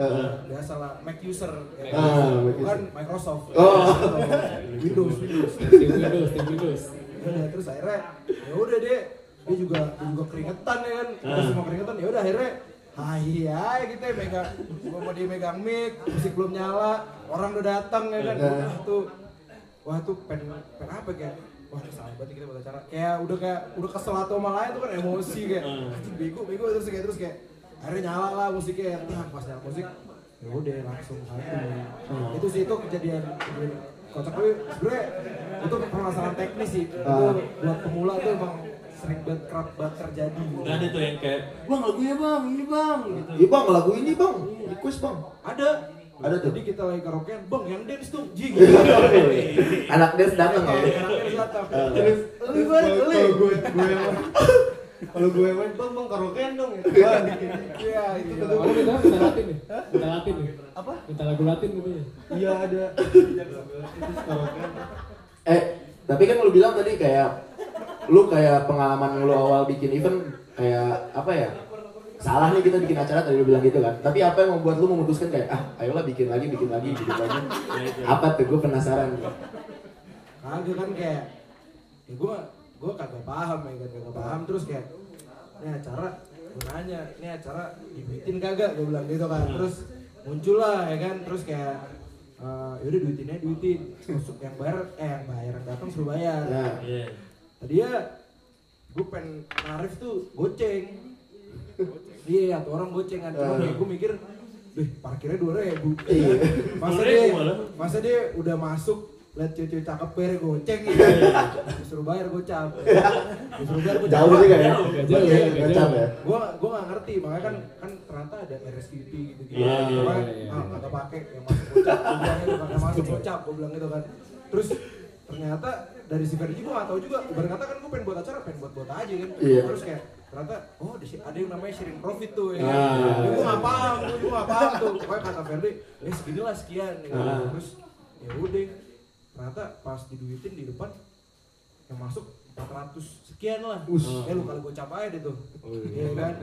biasa lah Mac user, ya. Ah, bukan user. Microsoft. Oh. Windows, Windows. Windows, Windows. terus akhirnya ya udah deh dia juga dia juga keringetan ya kan Ah. semua keringetan ya udah akhirnya hai hai kita megang gua mau dia megang mic musik belum nyala orang udah datang ya kan Ah. udah tuh wah tuh pen pen apa kayak wah kesalahan banget kita buat acara kayak udah kayak udah kesel atau sama lain tuh kan emosi kayak Hmm. anjing bego bego terus kayak terus kayak akhirnya nyala lah musiknya nah pas nyala musik ya udah langsung satu itu sih itu kejadian, kejadian kocak tapi sebenarnya itu permasalahan teknis sih itu Ah. buat pemula tuh emang sering banget kerap banget terjadi Nggak ada tuh yang kayak, bang lagunya bang, ini bang gitu. Iya bang, lagu ini bang, request bang. ada Ada tuh. jadi kita lagi karaokean bang yang dance tuh jing Anak dance datang ya. Karaokean datang. Ah. terus lu kalau kalau gue gue yang kalau gue main bang bang karaokean dong ya. Iya itu Oh, kita minta Latin nih. Minta Latin nih. Apa? Minta lagu Latin gitu ya. Iya ada. Eh, tapi kan lu bilang tadi kayak lu kayak pengalaman lu awal bikin event kayak apa ya? Salah nih kita bikin acara tadi lu bilang gitu kan. Tapi apa yang membuat lu memutuskan kayak ah, ayolah bikin lagi, bikin lagi, bikin lagi. Apa tuh? Gue penasaran. kagak kan kayak ya gue gue kagak paham ya kan kagak paham terus kayak ini acara gue nanya ini acara dibikin kagak gue bilang gitu kan terus muncul lah ya kan terus kayak eh yaudah duitinnya duitin terus yang bayar eh yang bayar yang datang suruh bayar Nah, Iya. tadi ya gue pengen narif tuh goceng iya tuh orang goceng kan cuma Ah. gue mikir Dih, parkirnya dua ribu. Iya. Masa 2.000 dia, masa dia udah masuk lihat cewek cakep bayar goceng gitu. Disuruh bayar gocap. Disuruh bayar gocap. jauh juga ya. Jauh ya, Gocap jauh. ya. Gua gua gak ngerti, makanya kan kan ternyata ada RSVP gitu gitu. Iya, iya, Makanya, iya, iya. ah, pakai yang masuk gocap, gua bilang itu kagak masuk gocap, gua bilang gitu kan. Terus ternyata dari si Ferdi gua gak tahu juga, ibarat kata kan gua pengen buat acara, pengen buat buat aja kan. Iya. Terus kayak ternyata oh di sini ada yang namanya sharing profit tuh ya. Ah. Ya, gua gak paham, gua, gua gak paham tuh. Pokoknya kata Ferdi, eh seginilah sekian. Ya. Ah. Terus ya udah, ternyata pas diduitin di depan yang masuk 400 sekian lah. Eh lu kalau gocap aja deh tuh. Iya kan?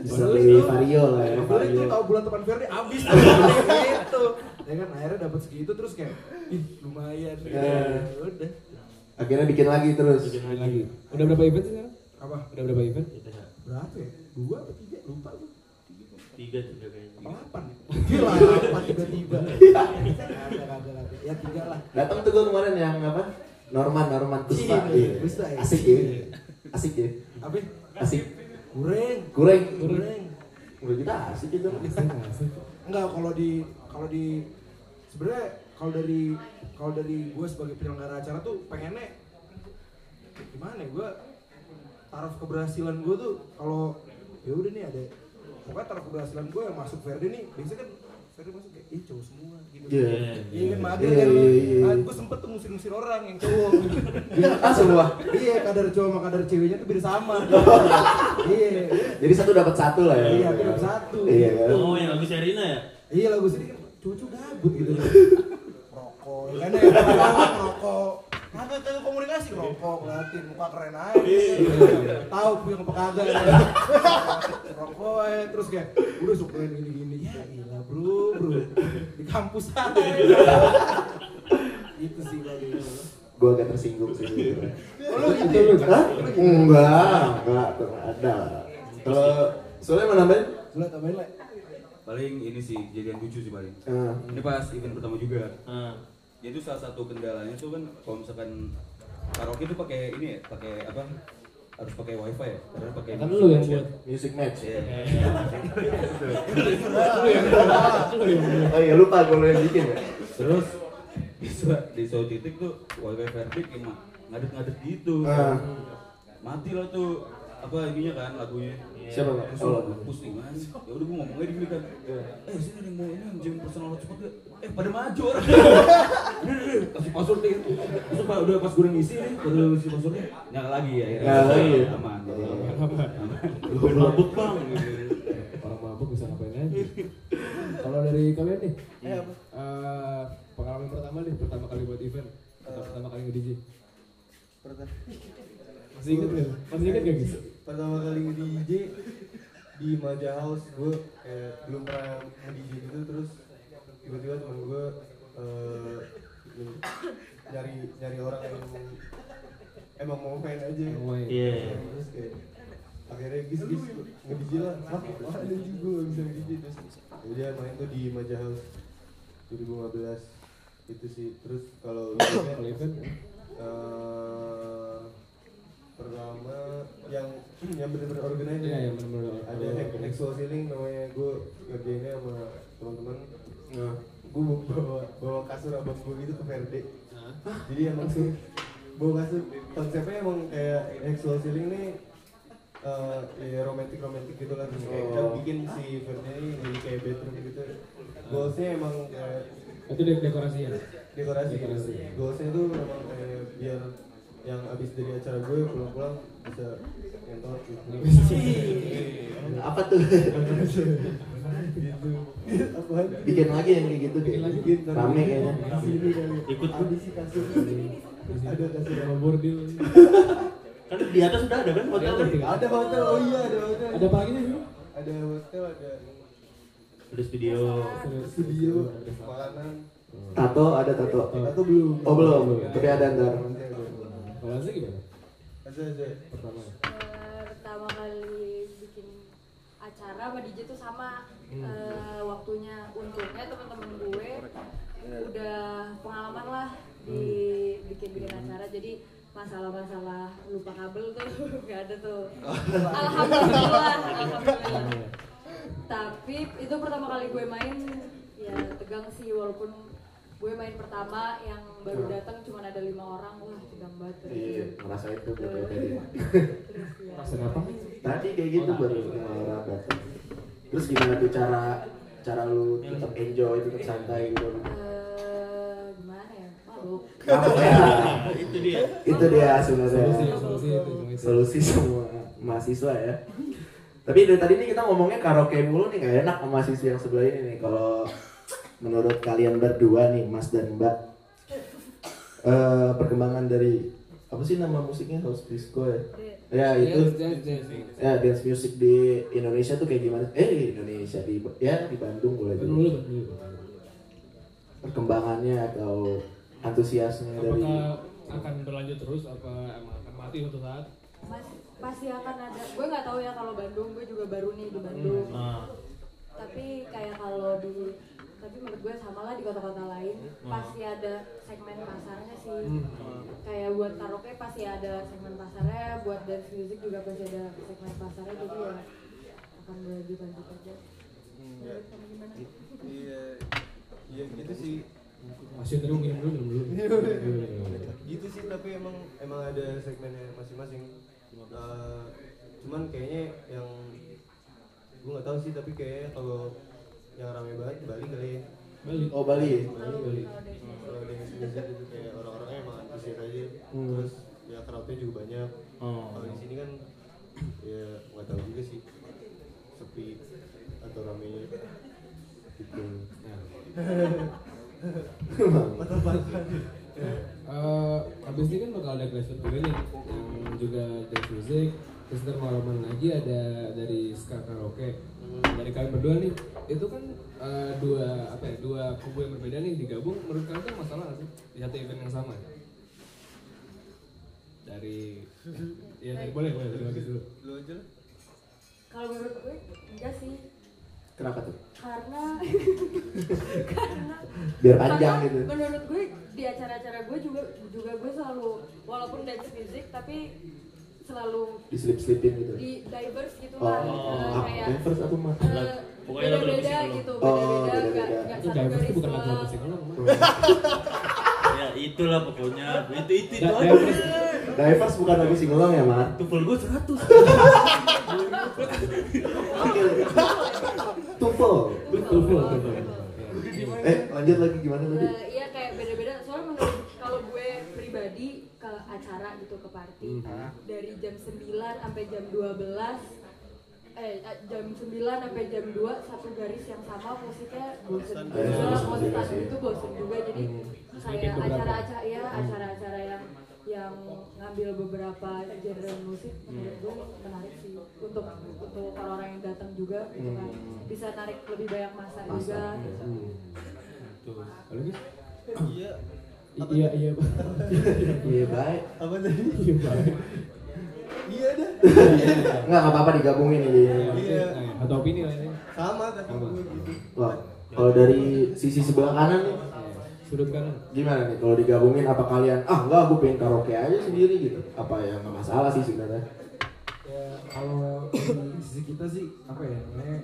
Bisa beli vario lah ya. Beli tuh tahu bulan depan Ferdi habis gitu. Ya kan akhirnya dapat segitu terus kayak ih lumayan. Ya. Ya udah. Akhirnya bikin lagi terus. Bikin Lagi. Udah berapa event sih sekarang? Apa? Udah berapa event? Berapa ya? Dua atau tiga? Lupa gue. tiga tiga kayaknya. Delapan. Gila, apa tiba-tiba? Ya tiga lah. Datang tuh gue kemarin yang apa? Norman, Norman Puspa. Puspa, ya. Asik ya. Asik ya. Apa? Asik. Goreng. Goreng. Goreng. Udah kita asik gitu. Enggak kalau di kalau di sebenarnya kalau dari kalau dari gue sebagai penyelenggara acara tuh pengennya gimana ya gue taraf keberhasilan gue tuh kalau ya udah nih ada pokoknya taraf keberhasilan gue yang masuk Verde nih biasanya kan Verde masuk kayak ih cowok semua gitu Iya. iya kan mager Iya, kan iya, iya. nah, gue sempet tuh ngusir-ngusir orang yang cowok Ah semua. iya kadar cowok sama kadar ceweknya tuh beda sama iya Jadi satu dapat satu lah ya. iya beda satu Iya kan. Oh yang lagu Sherina ya? Iya lagu sedih kan cucu gabut gitu Rokok, ya kan ya, rokok, Kagak tahu komunikasi, rokok, ngeliatin muka keren aja Tahu punya apa kagak. Rokok aja, terus kayak Udah sukain gini-gini, ya gila bro, bro Di kampus aja Itu sih lagi Gue agak tersinggung sih. Oh lu gitu ya? Hah? Enggak, enggak, enggak ada. Kalau soalnya mau nambahin? Lu tambahin lah paling ini sih kejadian lucu sih paling Ah. ini pas event pertama juga Dia tuh salah satu kendalanya tuh kan kalau misalkan karaoke tuh pakai ini ya pakai apa harus pakai wifi ya karena pakai Kan lu yang buat. Music match. Iya. Oh iya lupa gue yang bikin ya. terus di di suatu titik tuh wifi Verdik emang ngadet-ngadet gitu Ah. mati lah tuh apa ininya kan lagunya Siapa Pak? Oh. gua hapus nih mas ya udah gua ngomongnya gini kan eh sini ada yang mau ini anjing personal hotspot gak eh pada maju orang udah udah udah, kasih password deh terus pas udah pas gue ngisi nih pas udah ngisi passwordnya nyala lagi ya akhirnya. Nyala lagi. aman? Gue mabuk bang. Orang mabuk bisa ngapain aja. Kalau dari kalian nih, eh, pengalaman pertama nih, pertama kali buat event, atau pertama kali nge-DJ. Masih inget gak? Masih inget gak guys? Pertama kali nge-DJ di Maja House gue kayak belum pernah nge-DJ gitu terus tiba-tiba teman gue eh, nyari nyari orang yang emang mau main aja. Iya. terus kayak akhirnya gis gis nge-DJ lah. Ah wah ada juga gak bisa nge-DJ terus udah main tuh di Maja House 2015 itu sih. Terus kalau event eh, pertama yang yang bener-bener organize Iya, yang bener-bener ada wall ceiling namanya gue ngerjainnya sama teman-teman. Nah. gue bawa bawa kasur abang gue gitu ke Verde. Jadi emang tuh bawa kasur. Konsepnya emang kayak wall ceiling nih eh ya romantis romantis gitu lah. Terus kayak kita Oh. bikin si Verde ini jadi kayak bedroom gitu. Goalsnya emang kayak itu de- dekorasinya. dekorasi, Dekorasi. goalsnya tuh memang kayak biar yang abis dari acara gue pulang-pulang bisa nyentot gitu Apa tuh? gitu apaan Bikin lagi yang kayak gitu Bikin lagi. kayak rame kayaknya. Ikut. ada si kasur ada kasur Sama bordil. Kan di atas udah ada kan hotel kan? ada hotel oh iya ada hotel Ada apa lagi nih? ada hotel ada Ada studio. studio makanan Tato ada tato. atau belum Oh belum, tapi ada ntar. Kalau Azza gimana? ada ada Pertama. Eh, pertama kali bikin acara sama DJ tuh sama. Eh, waktunya untungnya teman-teman gue udah pengalaman lah di bikin-bikin acara. Jadi masalah-masalah lupa kabel tuh nggak ada tuh. Alhamdulillah. Alhamdulillah. Tapi itu pertama kali gue main ya tegang sih walaupun gue main pertama yang baru datang cuma ada lima orang wah tegang banget Iya, ngerasain tuh gue tadi. Terus ya. Rasa apa? Tadi kayak gitu baru orang datang. Terus gimana tuh cara cara lu tetap enjoy, tetap santai gitu? Eh, gimana ya mabuk ya, Itu dia. itu dia Solusi, sebenarnya solusi itu itu. solusi semua mahasiswa ya. Tapi dari tadi nih kita ngomongnya karaoke mulu nih gak enak sama mahasiswa yang sebelah ini nih. Kalau menurut kalian berdua nih Mas dan Mbak, eh, perkembangan dari apa sih nama musiknya house disco ya? Ya itu Jazz, jazz, jazz. ya dance music di Indonesia tuh kayak gimana? Eh di Indonesia di ya di Bandung boleh dulu. Perkembangannya atau antusiasnya dari Apakah akan berlanjut terus apa emang akan mati suatu saat? Mas, pasti akan ada gue nggak tahu ya kalau Bandung gue juga baru nih di Bandung Nah, tapi kayak kalau di tapi menurut gue sama lah di kota-kota lain. Pasti ada segmen pasarnya sih. Kayak buat karaoke pasti ada segmen pasarnya. Buat dance music juga pasti ada segmen pasarnya. Jadi ya akan berlanjut lanjut aja Iya. iya. Iya gitu sih. Masih tadi minum dulu, minum dulu. gitu sih tapi emang emang ada segmennya masing-masing. Eh, cuman kayaknya yang gue nggak tahu sih tapi kayaknya kalau yang rame banget Bali kali ya Balik. Oh Bali. kalau Bali. music kalau ada yang music itu kayak orang-orangnya emang antusias aja Hmm. terus ya crowdnya juga banyak oh. kalau di sini kan ya nggak tahu juga sih sepi atau ramenya gitu Eh, abis ini kan bakal ada grassroots juga nih yang juga dance music terus ntar malaman lagi ada dari ska karaoke. Dari kalian berdua nih itu kan eh, dua apa ya dua kubu yang berbeda nih digabung. Menurut kalian tuh masalah nggak sih di satu event yang sama? Dari ya dari boleh boleh dari Bagis dulu. Lu aja lah. Kalau menurut gue enggak sih. Kenapa tuh? karena karena Biar panjang karena gitu. menurut gue di acara-acara gue juga juga gue selalu walaupun dance music tapi selalu Diselip-selipin gitu. di diverse gitu Oh, lah? Eh, kayak Diverse apa mah? eh, Pokoknya lagu beda-beda psikolog. gitu Oh, beda-beda nggak beda-beda. nggak itu satu diverse garis itu bukan lagu psikolog ya itulah pokoknya itu itu itu diverse Diverse bukan lagu singelong ya, Mar? tufel gue 100 Tufel. betul betul betul Eh, lanjut lagi gimana tadi? Eh, iya kayak beda-beda soalnya menurut kalau gue pribadi ke acara gitu ke party. Dari jam 9 sampai jam 12 eh eh, jam 9 sampai jam 2 satu garis yang sama musiknya bosen Eh, juga bosen musik juga lagu sih. itu bosen juga jadi Semakin kayak acara-acara ya acara-acara yang yang ngambil beberapa genre musik menurut gue menarik sih. Untuk untuk orang-orang yang datang juga gitu kan. Bisa narik lebih banyak masa, juga. Kalau gitu iya iya iya Pak. Iya, baik. apa tadi iya Pak. iya dah Enggak, enggak apa-apa digabungin ini. Iya. Nah, atau opini lah ini sama tapi gue gitu Wah, kalau dari sisi sebelah kanan nih, sudut kanan. Gimana nih kalau digabungin apa kalian ah enggak gue pengen karaoke aja sendiri gitu. Apa yang nggak masalah sih sebenarnya. ya kalau di sisi kita sih apa ya namanya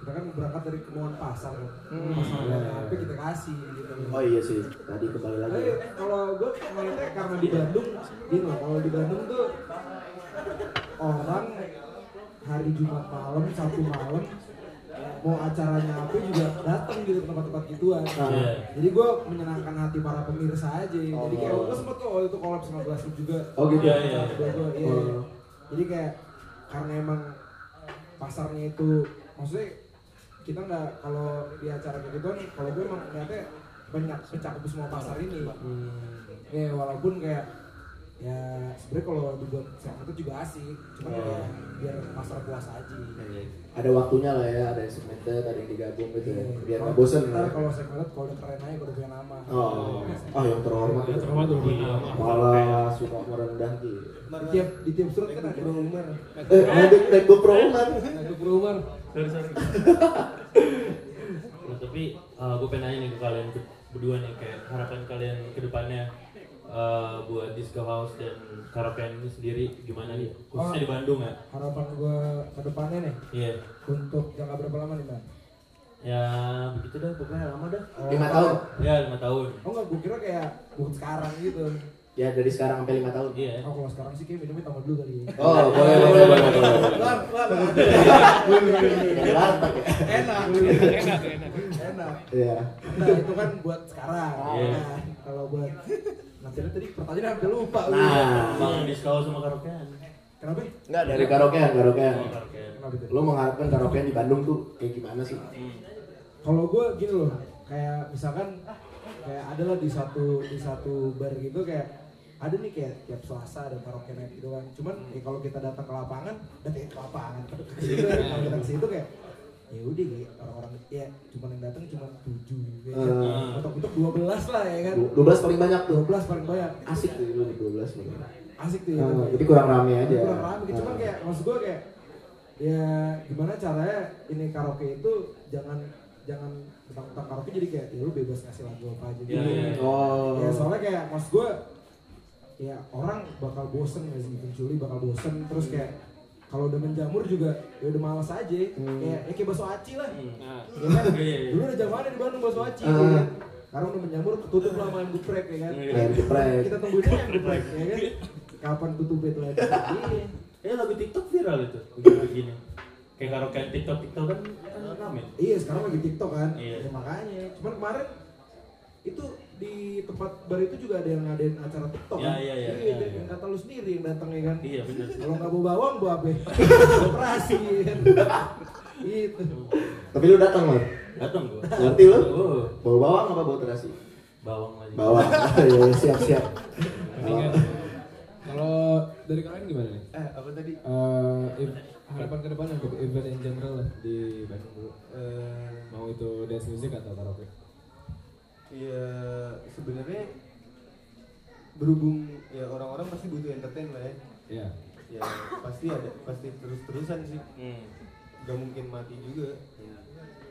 kita kan berangkat dari kemauan pasar kan pasar apa kita kasih gitu Oh iya sih, tadi kembali lagi. Tapi kalau gue ngeliatnya karena di Bandung, gitu loh, kalau di Bandung tuh orang hari Jumat malam, Sabtu malam mau acaranya apa juga datang gitu ke tempat-tempat gituan. Iya. Jadi gue menyenangkan hati para pemirsa aja. Jadi kayak gue sempet kok waktu itu collab sama Glassroot juga. Oh gitu. Iya, iya. Gua, gua, iya, Oh. iya. Jadi kayak karena emang pasarnya itu maksudnya kita nggak kalau di acara kayak gitu kalau gue emang ngeliatnya banyak mencakup semua pasar ini ya walaupun kayak ya sebenarnya kalau dibuat segmen itu juga asik cuman Oh. ya biar pasar puas aja Ada waktunya lah ya, ada yang segmented, ada yang digabung gitu ya. Biar nggak Kalau- bosen. ntar ya. kalau segmented kalau udah keren aja udah punya nama Oh, ah yang terhormat. Ya, terhormat udah punya nama. Malah suka merendah gitu. di tiap di tiap surat kan ada Umar. Eh, naik naik GoPro man. Nah, Bro Umar. sorry sorry Nah, tapi gue pengen nanya nih ke kalian ber- berdua nih kayak harapan kalian ke depannya eh, buat disco house dan karaokean ini sendiri gimana nih? Khususnya di Bandung ya? harapan gue ke depannya nih iya. untuk jangka berapa lama nih man? ya begitu dah pokoknya lama dah. Lima tahun. ya lima tahun. Oh enggak, gue kira kayak buat sekarang gitu Ya dari sekarang sampai lima tahun. iya Oh kalau sekarang sih kayak minumnya tambah dulu kali Oh, boleh boleh boleh boleh. Jadi lantak ya. Enak Enak, enak. Enak Iya. Nah itu kan buat sekarang Iya. Nah, Kalau buat Nanti tadi pertanyaan hampir lupa lu. Nah. bang disco house sama karaokean Kenapa? Enggak dari karaokean, karaokean. Oh, karaokean mengharapkan karaokean di Bandung tuh kayak gimana sih? Hmm. Kalau gue gini loh Kayak misalkan Kayak ada lah di satu di satu bar gitu kayak ada nih kayak tiap Selasa ada karaoke night gitu kan cuman ya kalau kita datang ke lapangan datang ke lapangan kalau kita ke situ kayak ya udah kayak orang-orang ya cuma yang datang cuma tujuh ya kan Hmm. atau untuk dua belas lah ya kan Du- 12 paling banyak tuh. dua belas paling banyak Asik tuh dulu 12 paling. asik tuh ya Ah, kan? jadi kurang rame aja. kurang rame cuman Ah. kayak maksud gue kayak ya gimana caranya ini karaoke itu jangan jangan tentang tentang karaoke jadi kayak ya lu bebas ngasih lagu apa aja gitu Iya, iya, iya. Oh. ya soalnya kayak maksud gue ya orang bakal bosen ya sih pencuri bakal bosen terus kayak kalau udah menjamur juga ya udah malas aja Hmm. kayak ya kayak bakso aci lah Nah, ya kan Iya, iya, iya. dulu ada zamannya di Bandung bakso aci Ah. ya kan sekarang udah menjamur ketutup lah sama yang geprek ya kan Iya. Ayam geprek. kita tungguin aja yang geprek ya kan kapan tutup itu lagi Iya. Eh lagu TikTok viral itu begini-begini. Kayak karaokean TikTok TikTok kan kan. Iya sekarang lagi TikTok kan. Iya. Ya, makanya. Cuman kemarin itu di tempat bar itu juga ada yang ngadain acara TikTok Iya, kan. iya, iya, Iya, iya, dan iya. kata lu sendiri yang datang ya kan. Iya benar. Kalau nggak bawa bawang bawa apa? Operasi. Itu. Tapi lu datang loh. Datang gua. Ngerti lu? Bawa bawang apa bawa terasi? bawang lagi. Bawang. ya siap siap. Kalau dari kalian gimana nih? Eh, apa tadi? Eh, harapan ke depannya untuk event in general lah di Bandung dulu. Eh, Mau itu dance music atau karaoke? Ya sebenarnya berhubung ya orang-orang pasti butuh entertain lah ya. Iya. Ya pasti ada, pasti terus-terusan sih. Hmm. Gak mungkin mati juga.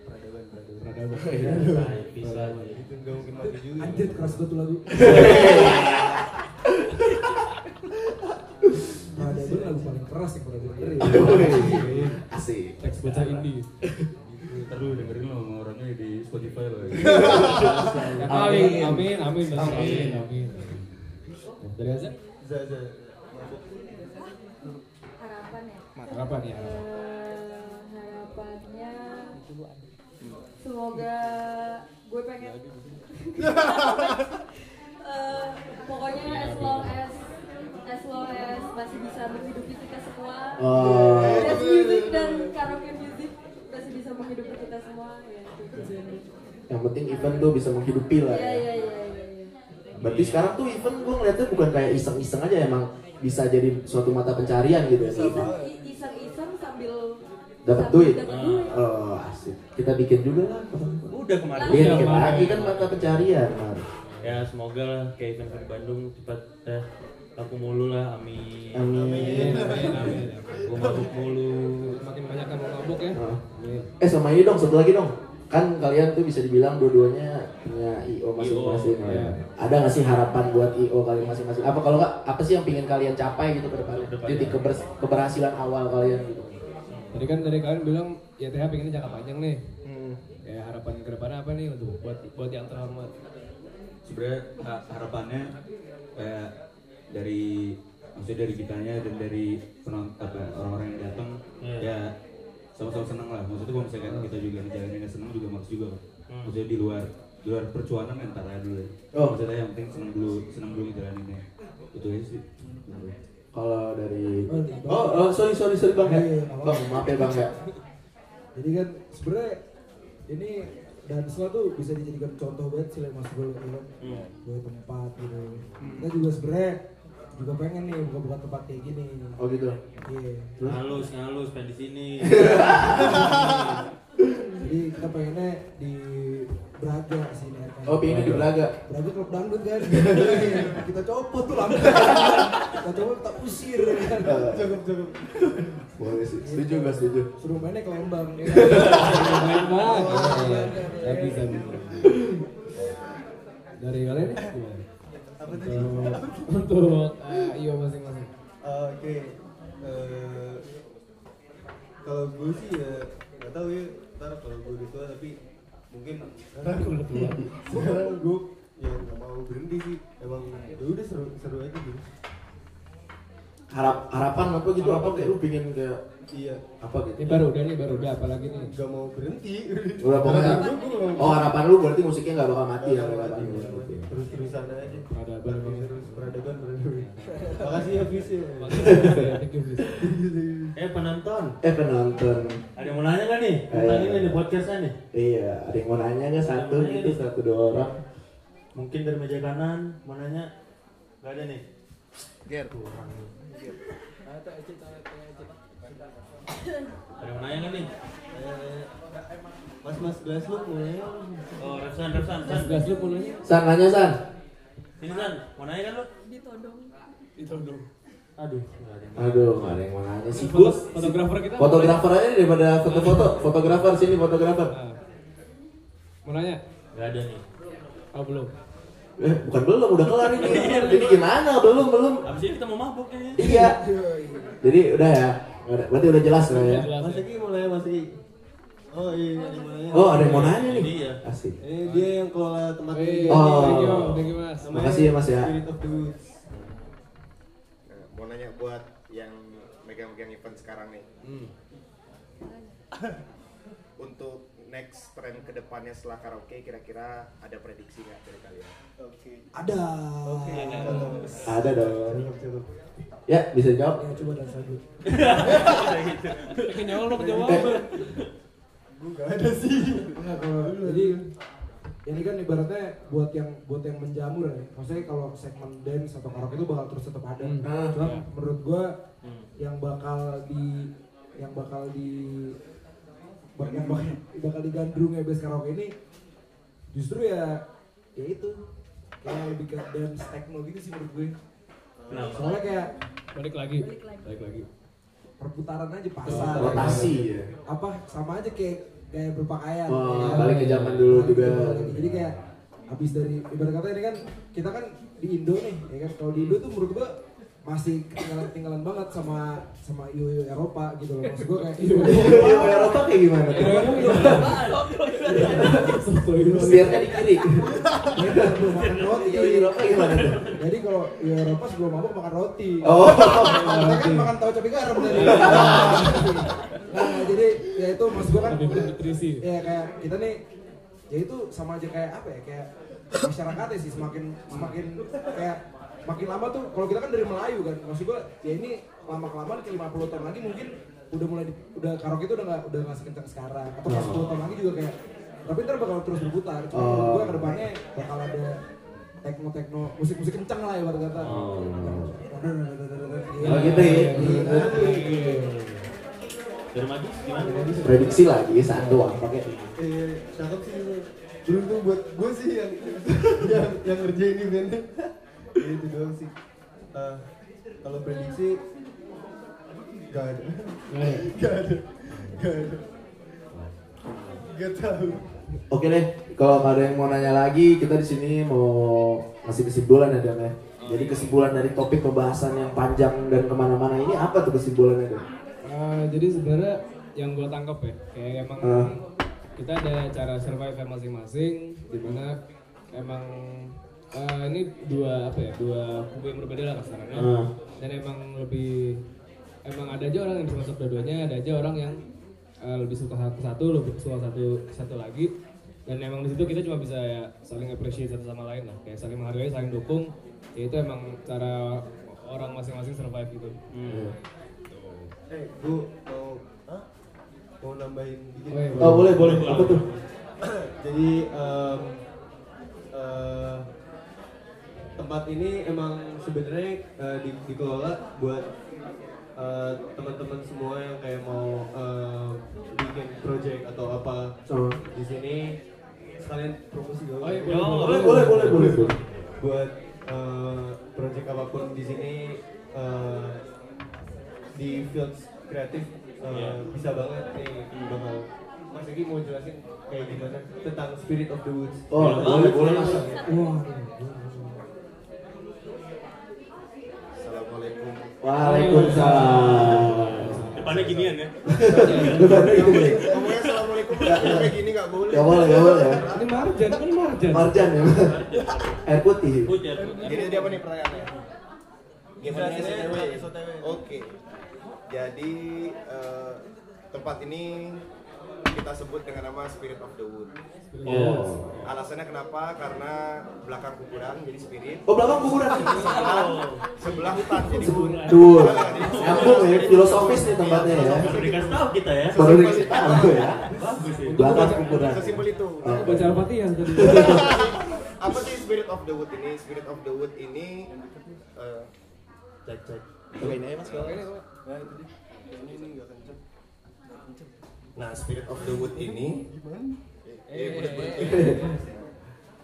Peradaban, peradaban. Peradaban. Iya, nah, bisa. Itu gak mungkin mati juga. Anjir keras betul lagu. Ada itu lagu paling keras yang pernah gue dengerin. Asik. Teks bocah indie. Lu dengerin lo orangnya di Spotify lo ya. Amin, amin, amin, amin, amin. Dari Azza? Zaza. harapan ya Harapan ya. Eh, harapannya semoga gue pengen Eh, pokoknya as long as as long as masih bisa menghidupi kita semua Oh. dance music dan karaoke menghidupi kita semua ya itu Yang penting event tuh bisa menghidupi lah. iya ya. iya iya iya iya. Berarti sekarang tuh event gue ngeliatnya bukan kayak iseng-iseng aja emang bisa jadi suatu mata pencarian gitu ya. iseng-iseng sambil Dapat sambil duit. dapat duit Oh asik. Kita bikin juga lah. Udah kemarin. Iya Udah, lagi kan mata pencarian. Mar. Ya semoga lah kayak event di Bandung cepat eh laku mulu lah, amin. Amin. Amin, amin. Gua mabuk mulu. Makin banyak yang mau mabuk ya. Amin. Eh sama ini dong, satu lagi dong. kan kalian tuh bisa dibilang dua-duanya punya IO masing-masing ya. iya. Ada nggak sih harapan buat IO kalian masing-masing? Apa kalau nggak apa sih yang ingin kalian capai gitu ke depannya? Titik keber- keberhasilan awal kalian gitu. Tadi kan dari kalian bilang ya TH pengennya jangka panjang nih. Hmm. Kayak harapan ke depannya apa nih untuk buat buat yang terhormat? sebenarnya ha- harapannya kayak dari maksudnya dari kitanya dan dari penonton apa orang-orang yang datang Iya. ya sama-sama senang lah maksudnya kalau misalkan kita juga ngejalaninnya senang juga males juga kan. Hmm. maksudnya di luar di luar percuanan entar aja dulu ya. Oh. maksudnya yang penting senang dulu senang dulu ngejalaninnya itu aja sih Kalau dari Oh, iya. Oh, oh sorry sorry sorry bang ya. Iya, apa-apa. Bang maaf ya bang ya. Jadi kan sebenarnya ini dan setelah tuh bisa dijadikan contoh banget sih mas gue kan Hmm. buat tempat gitu. Kita juga sebenarnya juga pengen nih buka-buka tempat kayak gini. Oh gitu. Iya. Ngalus, ngalus, pengen di sini. Jadi kita pengennya di Braga sih nih. kan. Oh pengen di Braga. Braga klub dangdut kan. kita copot tuh lama. kita copot tak usir kan. Cukup cukup. Boleh sih. Setuju gak setuju? Suruh mainnya ke Lembang. ya. Main banget. Ya bisa bisa. Dari kalian nih gimana? Apa tadi? Untuk untuk eh, iyo masing-masing. Ah, Oke. Eh, kalau gue sih ya nggak tahu ya. Ntar kalau gue udah tua tapi mungkin sekarang Udah tua. sekarang gue ya nggak mau berhenti sih. Emang ya udah seru seru aja gitu. Harap harapan apa gitu apa kayak lu pingin kayak Iya. apa Ini gitu? baru udah nih baru udah apalagi nih. Gak mau berhenti. Udah pokoknya. Gue gue nggak mau Oh harapan lu berarti musiknya nggak bakal mati ya? Nggak nggak mati, bakal nggak mati. Terus terusan aja. Peradaban. Terus peradaban peradaban. Makasih ya Fis ya. Thank you, Fis. eh penonton, Eh penonton. ada yang mau nanya nggak nih? Eh, Tanya iya. nih podcastnya nih. Iya, ada yang mau nanya nggak satu Mau nanya gitu satu dua orang. Mungkin dari meja kanan, mau nanya? Gak ada nih. Ger. Ada yang mau nanya nggak nih? Mas Mas Glass lu mulai. Oh, Refsan, Refsan, San. Gas lu nanya? San nanya San. Sini San, mau nanya kan lu? ditodong Ditodong. Aduh, Aduh, nggak ada yang mau nanya sih. Fotografer kita. Fotografer aja daripada foto-foto. Fotografer sini fotografer. Mau nanya? Nggak ada nih. Oh belum. Eh, bukan belum, udah kelar ini. Jadi gimana? Belum, belum. Abis ini kita mau mabuk nih. Iya. Jadi udah ya. Berarti udah jelas lah ya. Mas ya. Eki mulai Mas Eki. Oh iya, ada yang mau nanya. Oh, ada yang mau nanya nih. Iya. Asik. Ini dia yang kelola tempat Eh, ini. Oh. Thank you, thank you mas. Makasih ya, Mas, ya. Nah, mau nanya buat yang megang-megang event sekarang nih. Hmm. Untuk next trend ke depannya setelah karaoke kira-kira ada prediksi nggak dari kalian? Oke. Ada. Oke. Ada dong. Cukup. Ya, bisa jawab. Ya coba dan satu. Kayak nyolok jawab. Gue gak ada sih. Enggak kalau jadi ini kan ibaratnya buat yang buat yang menjamur ya. Maksudnya kalau segmen dance atau karaoke itu bakal terus tetap ada. Hmm. Cuma ya. menurut gua Hmm. yang bakal di yang bakal di bak- yang bakal, bakal digandrung ya base karaoke ini justru ya ya itu kayak lebih ke dance techno gitu sih menurut gue. Kenapa? Soalnya kayak Balik lagi. Balik lagi. Balik lagi. perputaran aja pasar. Rotasi ya. Apa sama aja kayak kayak berpakaian. Oh, ya. balik ke zaman dulu Balik juga. Jadi kayak habis dari ibarat kata ini kan kita kan di Indo nih, ya kan. Kalau di Indo tuh menurut gua masih ketinggalan, ketinggalan banget sama sama IO Eropa gitu loh. Maksud gua kayak Iya, Eropa kayak gimana tuh? Setirnya di kiri. Beda, belum makan roti. Iya, Eropa gimana tuh? Jadi kalau IO Eropa sebelum mabuk makan roti. Oh. Kita kan makan tahu cabai garam tadi. Nah, jadi ya itu maksud gua kan Lebih bernutrisi. ya kayak kita nih ya itu sama aja kayak apa ya kayak masyarakatnya sih semakin semakin kayak makin lama tuh kalau kita kan dari Melayu kan maksud gua ya ini lama kelamaan ke 50 tahun lagi mungkin udah mulai di, udah karaoke itu udah nggak udah nggak sekencang sekarang atau pas 10 tahun lagi juga kayak tapi ntar bakal terus berputar cuma Oh. gua ke depannya bakal ada tekno tekno musik musik kencang lah ya kata kata Oh. Iya. Oh, gitu ya. Gimana? Prediksi lagi satu apa kayak Eh, cakep sih itu. Beruntung buat gue sih yang yang yang ngerjain eventnya. Ya, itu doang sih. Ah, kalau prediksi gak ada. Gak ada. Gak ada. Gak tahu. Oke deh, kalau nggak ada yang mau nanya lagi, kita di sini mau ngasih kesimpulan ya Dan ya. Jadi kesimpulan dari topik pembahasan yang panjang dan ke mana-mana ini apa tuh kesimpulannya Dan? Eh, jadi sebenarnya yang gue tangkap ya, kayak emang Ah. kita ada cara survive masing-masing, di mana emang eh, ini dua apa ya, dua kubu yang berbeda lah kasarannya. Ah. Dan emang lebih, emang ada aja orang yang bisa masuk dua-duanya, ada aja orang yang eh, lebih suka satu satu, lebih suka satu satu lagi. Dan emang di situ kita cuma bisa ya saling appreciate satu sama lain lah, kayak saling menghargai, saling dukung. Ya itu emang cara orang masing-masing survive gitu. Eh, gue mau, Hah? mau nambahin dikit. Oh, iya, Oh boleh boleh, apa tuh? Jadi em, eh, tempat ini emang sebenarnya eh, di, dikelola buat eh, teman-teman semua yang kayak mau eh, bikin project atau apa Oh. di sini sekalian promosi dulu. Oh, iya, Boleh boleh boleh boleh. boleh. buat eh, project apa pun di sini eh, di field kreatif eh, bisa banget nih bakal Mas Egi mau jelasin kayak gimana tentang Spirit of the Woods. Oh boleh boleh mas. Wah, Waalaikumsalam. Depannya ginian ya. Depannya deh. Ngomongnya assalamualaikum kayak gini nggak boleh. Gak boleh gak boleh. Ini marjan, kan marjan. Marjan ya. Air putih. Putih, putih. Jadi tadi apa nih pertanyaannya? Gimana? SOTW. Oke. Jadi eh, tempat ini kita sebut dengan nama Spirit of the Wood. Oh. Alasannya kenapa? Karena belakang kuburan jadi spirit. Oh belakang kuburan. Sebelah, sebelah hutan jadi wood. Duh. Nyambung ya, filosofis nih tempatnya ya. Baru dikasih tahu kita ya. Baru dikasih tahu ya. Bagus ya. Belakang kuburan. Sesimpel itu. Baca Al-Fatihah tadi. Apa sih Spirit of the Wood ini? Spirit of the Wood ini eh, cek cek. Cobain aja mas kalau Ini ini nggak kenceng. Nah, Spirit of the Wood ini Eh, udah, udah.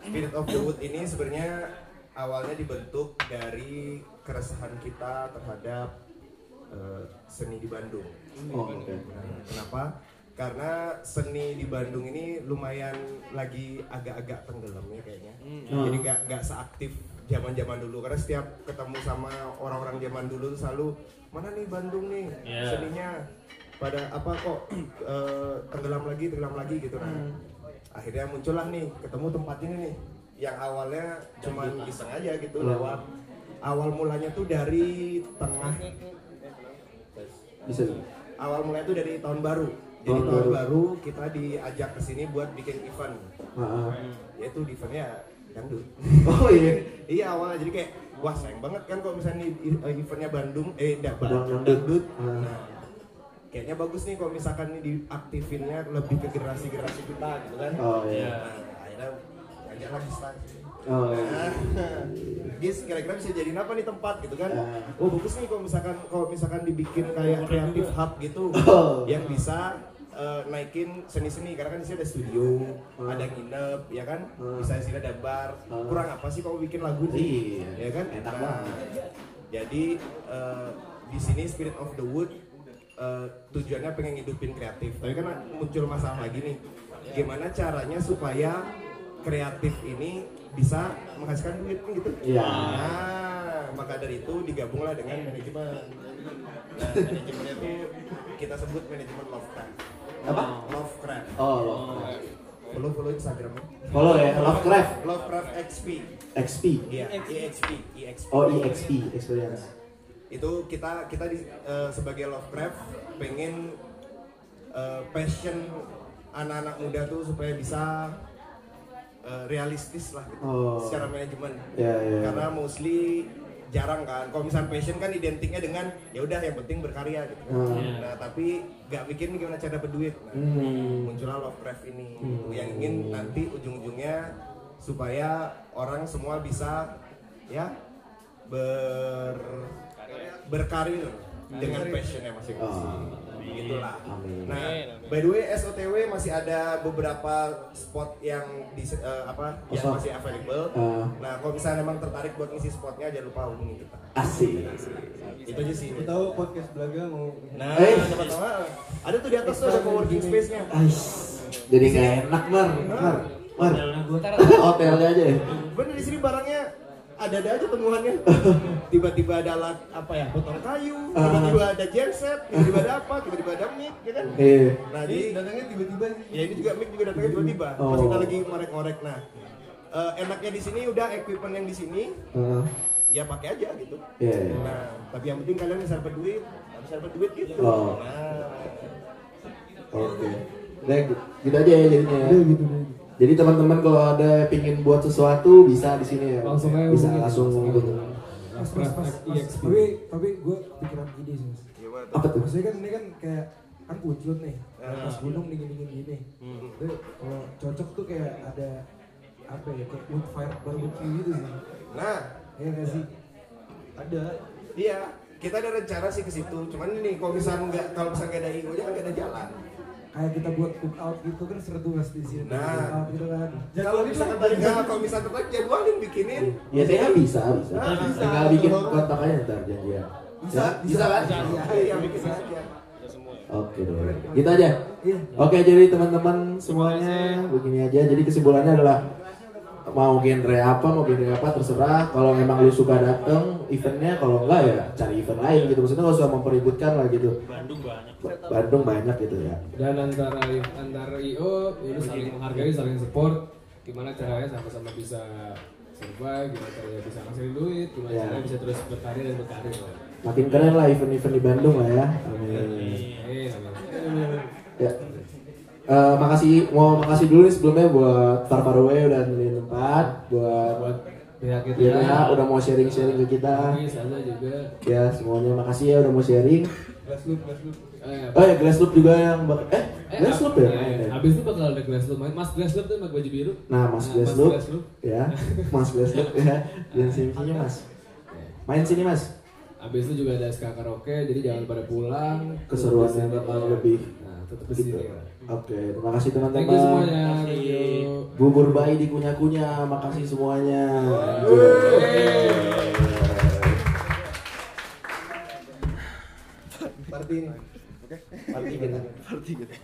Spirit of the Wood ini sebenarnya awalnya dibentuk dari keresahan kita terhadap eh, seni di Bandung. Oh. Nah, kenapa? Karena seni di Bandung ini lumayan lagi agak-agak tenggelam ya kayaknya. Jadi nggak nggak seaktif zaman-zaman dulu. Karena setiap ketemu sama orang-orang zaman dulu tuh selalu mana nih Bandung nih Iya. seninya pada apa kok eh, tenggelam lagi tenggelam lagi gitu nah. Akhirnya muncullah nih ketemu tempat ini nih yang awalnya cuman iseng aja gitu lewat awal mulanya tuh dari tengah Bisa. awal mulanya tuh dari tahun baru. Jadi Tahun tahun, baru. baru. kita diajak ke sini buat bikin event. Ah. Yaitu di eventnya dangdut. Oh iya. iya awalnya jadi kayak wah sayang banget kan kalau misalnya i- eventnya Bandung eh da, Bandung Bandung dangdut. Ah. Nah, kayaknya bagus nih kalau misalkan ini diaktifinnya lebih ke generasi-generasi kita gitu kan. Oh iya. Nah, akhirnya ngajak lagi start. Oh iya. Nah, Gis kira-kira bisa jadi apa nih tempat gitu kan? Ah. Oh bagus nih kalau misalkan kalau misalkan dibikin kayak kreatif hub gitu Oh. yang bisa eh, naikin seni-seni karena kan di sini ada studio, Ah. ada nginep, ya kan? Ah. Bisa di sini ada bar. Ah. Kurang apa sih kalau bikin lagu nih? Iya. Ya kan? Enak Nah, banget. Jadi eh, di sini Spirit of the Wood eh, tujuannya pengen ngidupin kreatif. Tapi kan muncul masalah lagi nih. Gimana caranya supaya kreatif ini bisa menghasilkan duit gitu? Iya. Nah, maka dari itu digabunglah dengan manajemen. Nah, manajemennya itu kita sebut manajemen Lovecraft. Apa? Lovecraft. Oh, Lovecraft. Follow follow Instagramnya. Follow ya, Lovecraft. Lovecraft XP. XP. Iya, EXP, EXP. Oh, EXP, experience. Itu kita kita di, eh, sebagai Lovecraft pengen eh, passion anak-anak muda tuh supaya bisa eh, realistis lah gitu, Oh. secara manajemen. Ya, ya. Karena mostly jarang kan. Kalau misalnya passion kan identiknya dengan ya udah yang penting berkarya gitu. Hmm. Nah, tapi nggak mikir nih gimana cara berduit. Nah, Hmm. muncullah Lovecraft ini Hmm. gitu, yang ingin nanti ujung-ujungnya supaya orang semua bisa ya ber berkarir dengan passionnya masing-masing. Oh. Gitulah. Amin. Nah, by the way SOTW masih ada beberapa spot yang di eh, apa yang Kosong. masih available. Ah. Nah, kalau misalnya memang tertarik buat ngisi spotnya jangan lupa hubungi kita. Asik. Itu aja sih. Tahu podcast belaga mau Nah, Eh. teman-teman, ada tuh di atas tuh ada co-working space-nya. Ais. Jadi nggak enak mar, mar, mar. Hotelnya gue Hotelnya aja ya. Bener di sini barangnya ada-ada aja temuannya. Tiba-tiba ada alat apa ya? Potong kayu, tiba-tiba ada genset, tiba-tiba ada apa, tiba-tiba ada mic, ya kan? Iya. Nah, jadi datangnya tiba-tiba. Ya ini juga mic juga datangnya tiba-tiba. Pas Oh. kita lagi ngorek-ngorek. Nah, eh, enaknya di sini udah equipment yang di sini Heeh. ya pakai aja gitu. Iya. iya. Nah, tapi yang penting kalian bisa dapat duit, harus dapat duit gitu. Oh. Nah, Oke. Nah, gitu aja ya jadinya. ya. Udah gitu deh. Jadi teman-teman kalau ada pingin buat sesuatu bisa di sini ya. Langsung aja bisa hubungin. langsung hubungin. Mas, mas, mas, mas, EXP. tapi tapi gue pikiran ide sih mas. tuh? Apa tuh? Maksudnya kan ini kan kayak kan puclut nih, pas gunung dingin dingin gini. Itu kalau cocok tuh kayak ada apa ya kayak wood fire barbecue gitu sih. Nah, Ya nggak sih? ada. Iya, kita ada rencana sih ke situ. Cuman ini kalau misalnya nggak kalau misalnya nggak ada IO nya nggak ada jalan. Kayak kita buat cook out gitu kan seru tuh mas di sini. Nah. Cook out gitu kan. Kalau misalnya nggak, kalau misalnya tertarik jadwalin bikinin. Ya saya bisa, bisa. Ah, bisa. Tinggal bikin kontak aja ntar janjian. Bisa, Ya, bisa kan? Iya, bikin aja. Oke deh. Gitu aja. Iya. Oke, jadi teman-teman semuanya begini aja. Jadi kesimpulannya adalah mau genre apa, mau genre apa terserah. Kalau memang lu suka dateng eventnya, kalau enggak ya cari event lain gitu. Maksudnya nggak usah mempeributkan lah gitu. Bandung banyak. Ba- Bandung banyak gitu ya. Dan antara antara IO ini saling menghargai, saling support. Gimana caranya sama-sama bisa survive, gimana caranya bisa ngasilin duit, gimana Ya. caranya bisa terus berkarya dan berkarir. lah. Makin keren lah event-event di Bandung lah ya. Amin. Eh, amin. Ya. Eh, makasih mau makasih dulu nih sebelumnya buat Far Far Away udah nyediain tempat buat buat pihak kita ya, ya, udah mau sharing-sharing ke kita. Saza juga. Ya semuanya makasih ya udah mau sharing. Glass loop, glass loop. Eh, Oh ya Glass Loop juga yang bak- eh, eh, Glass Loop ya? main ya? Habis itu bakal ada Glass Loop. Mas Glass Loop tuh pakai baju biru. Nah Mas Nah, Glass Mas Loop Glass Loop. ya Mas Glass Loop ya dan sini Mas. Main sini Mas. Habis itu juga ada SK Karaoke, jadi jangan pada pulang. Keseruannya bakal sini. lebih Nah, tetap di gitu. Oke, terima kasih teman-teman. Thank you semuanya. Thank you. Bubur bayi dikunyah-kunyah, makasih semuanya. Party ini. Party kita. Party gitu.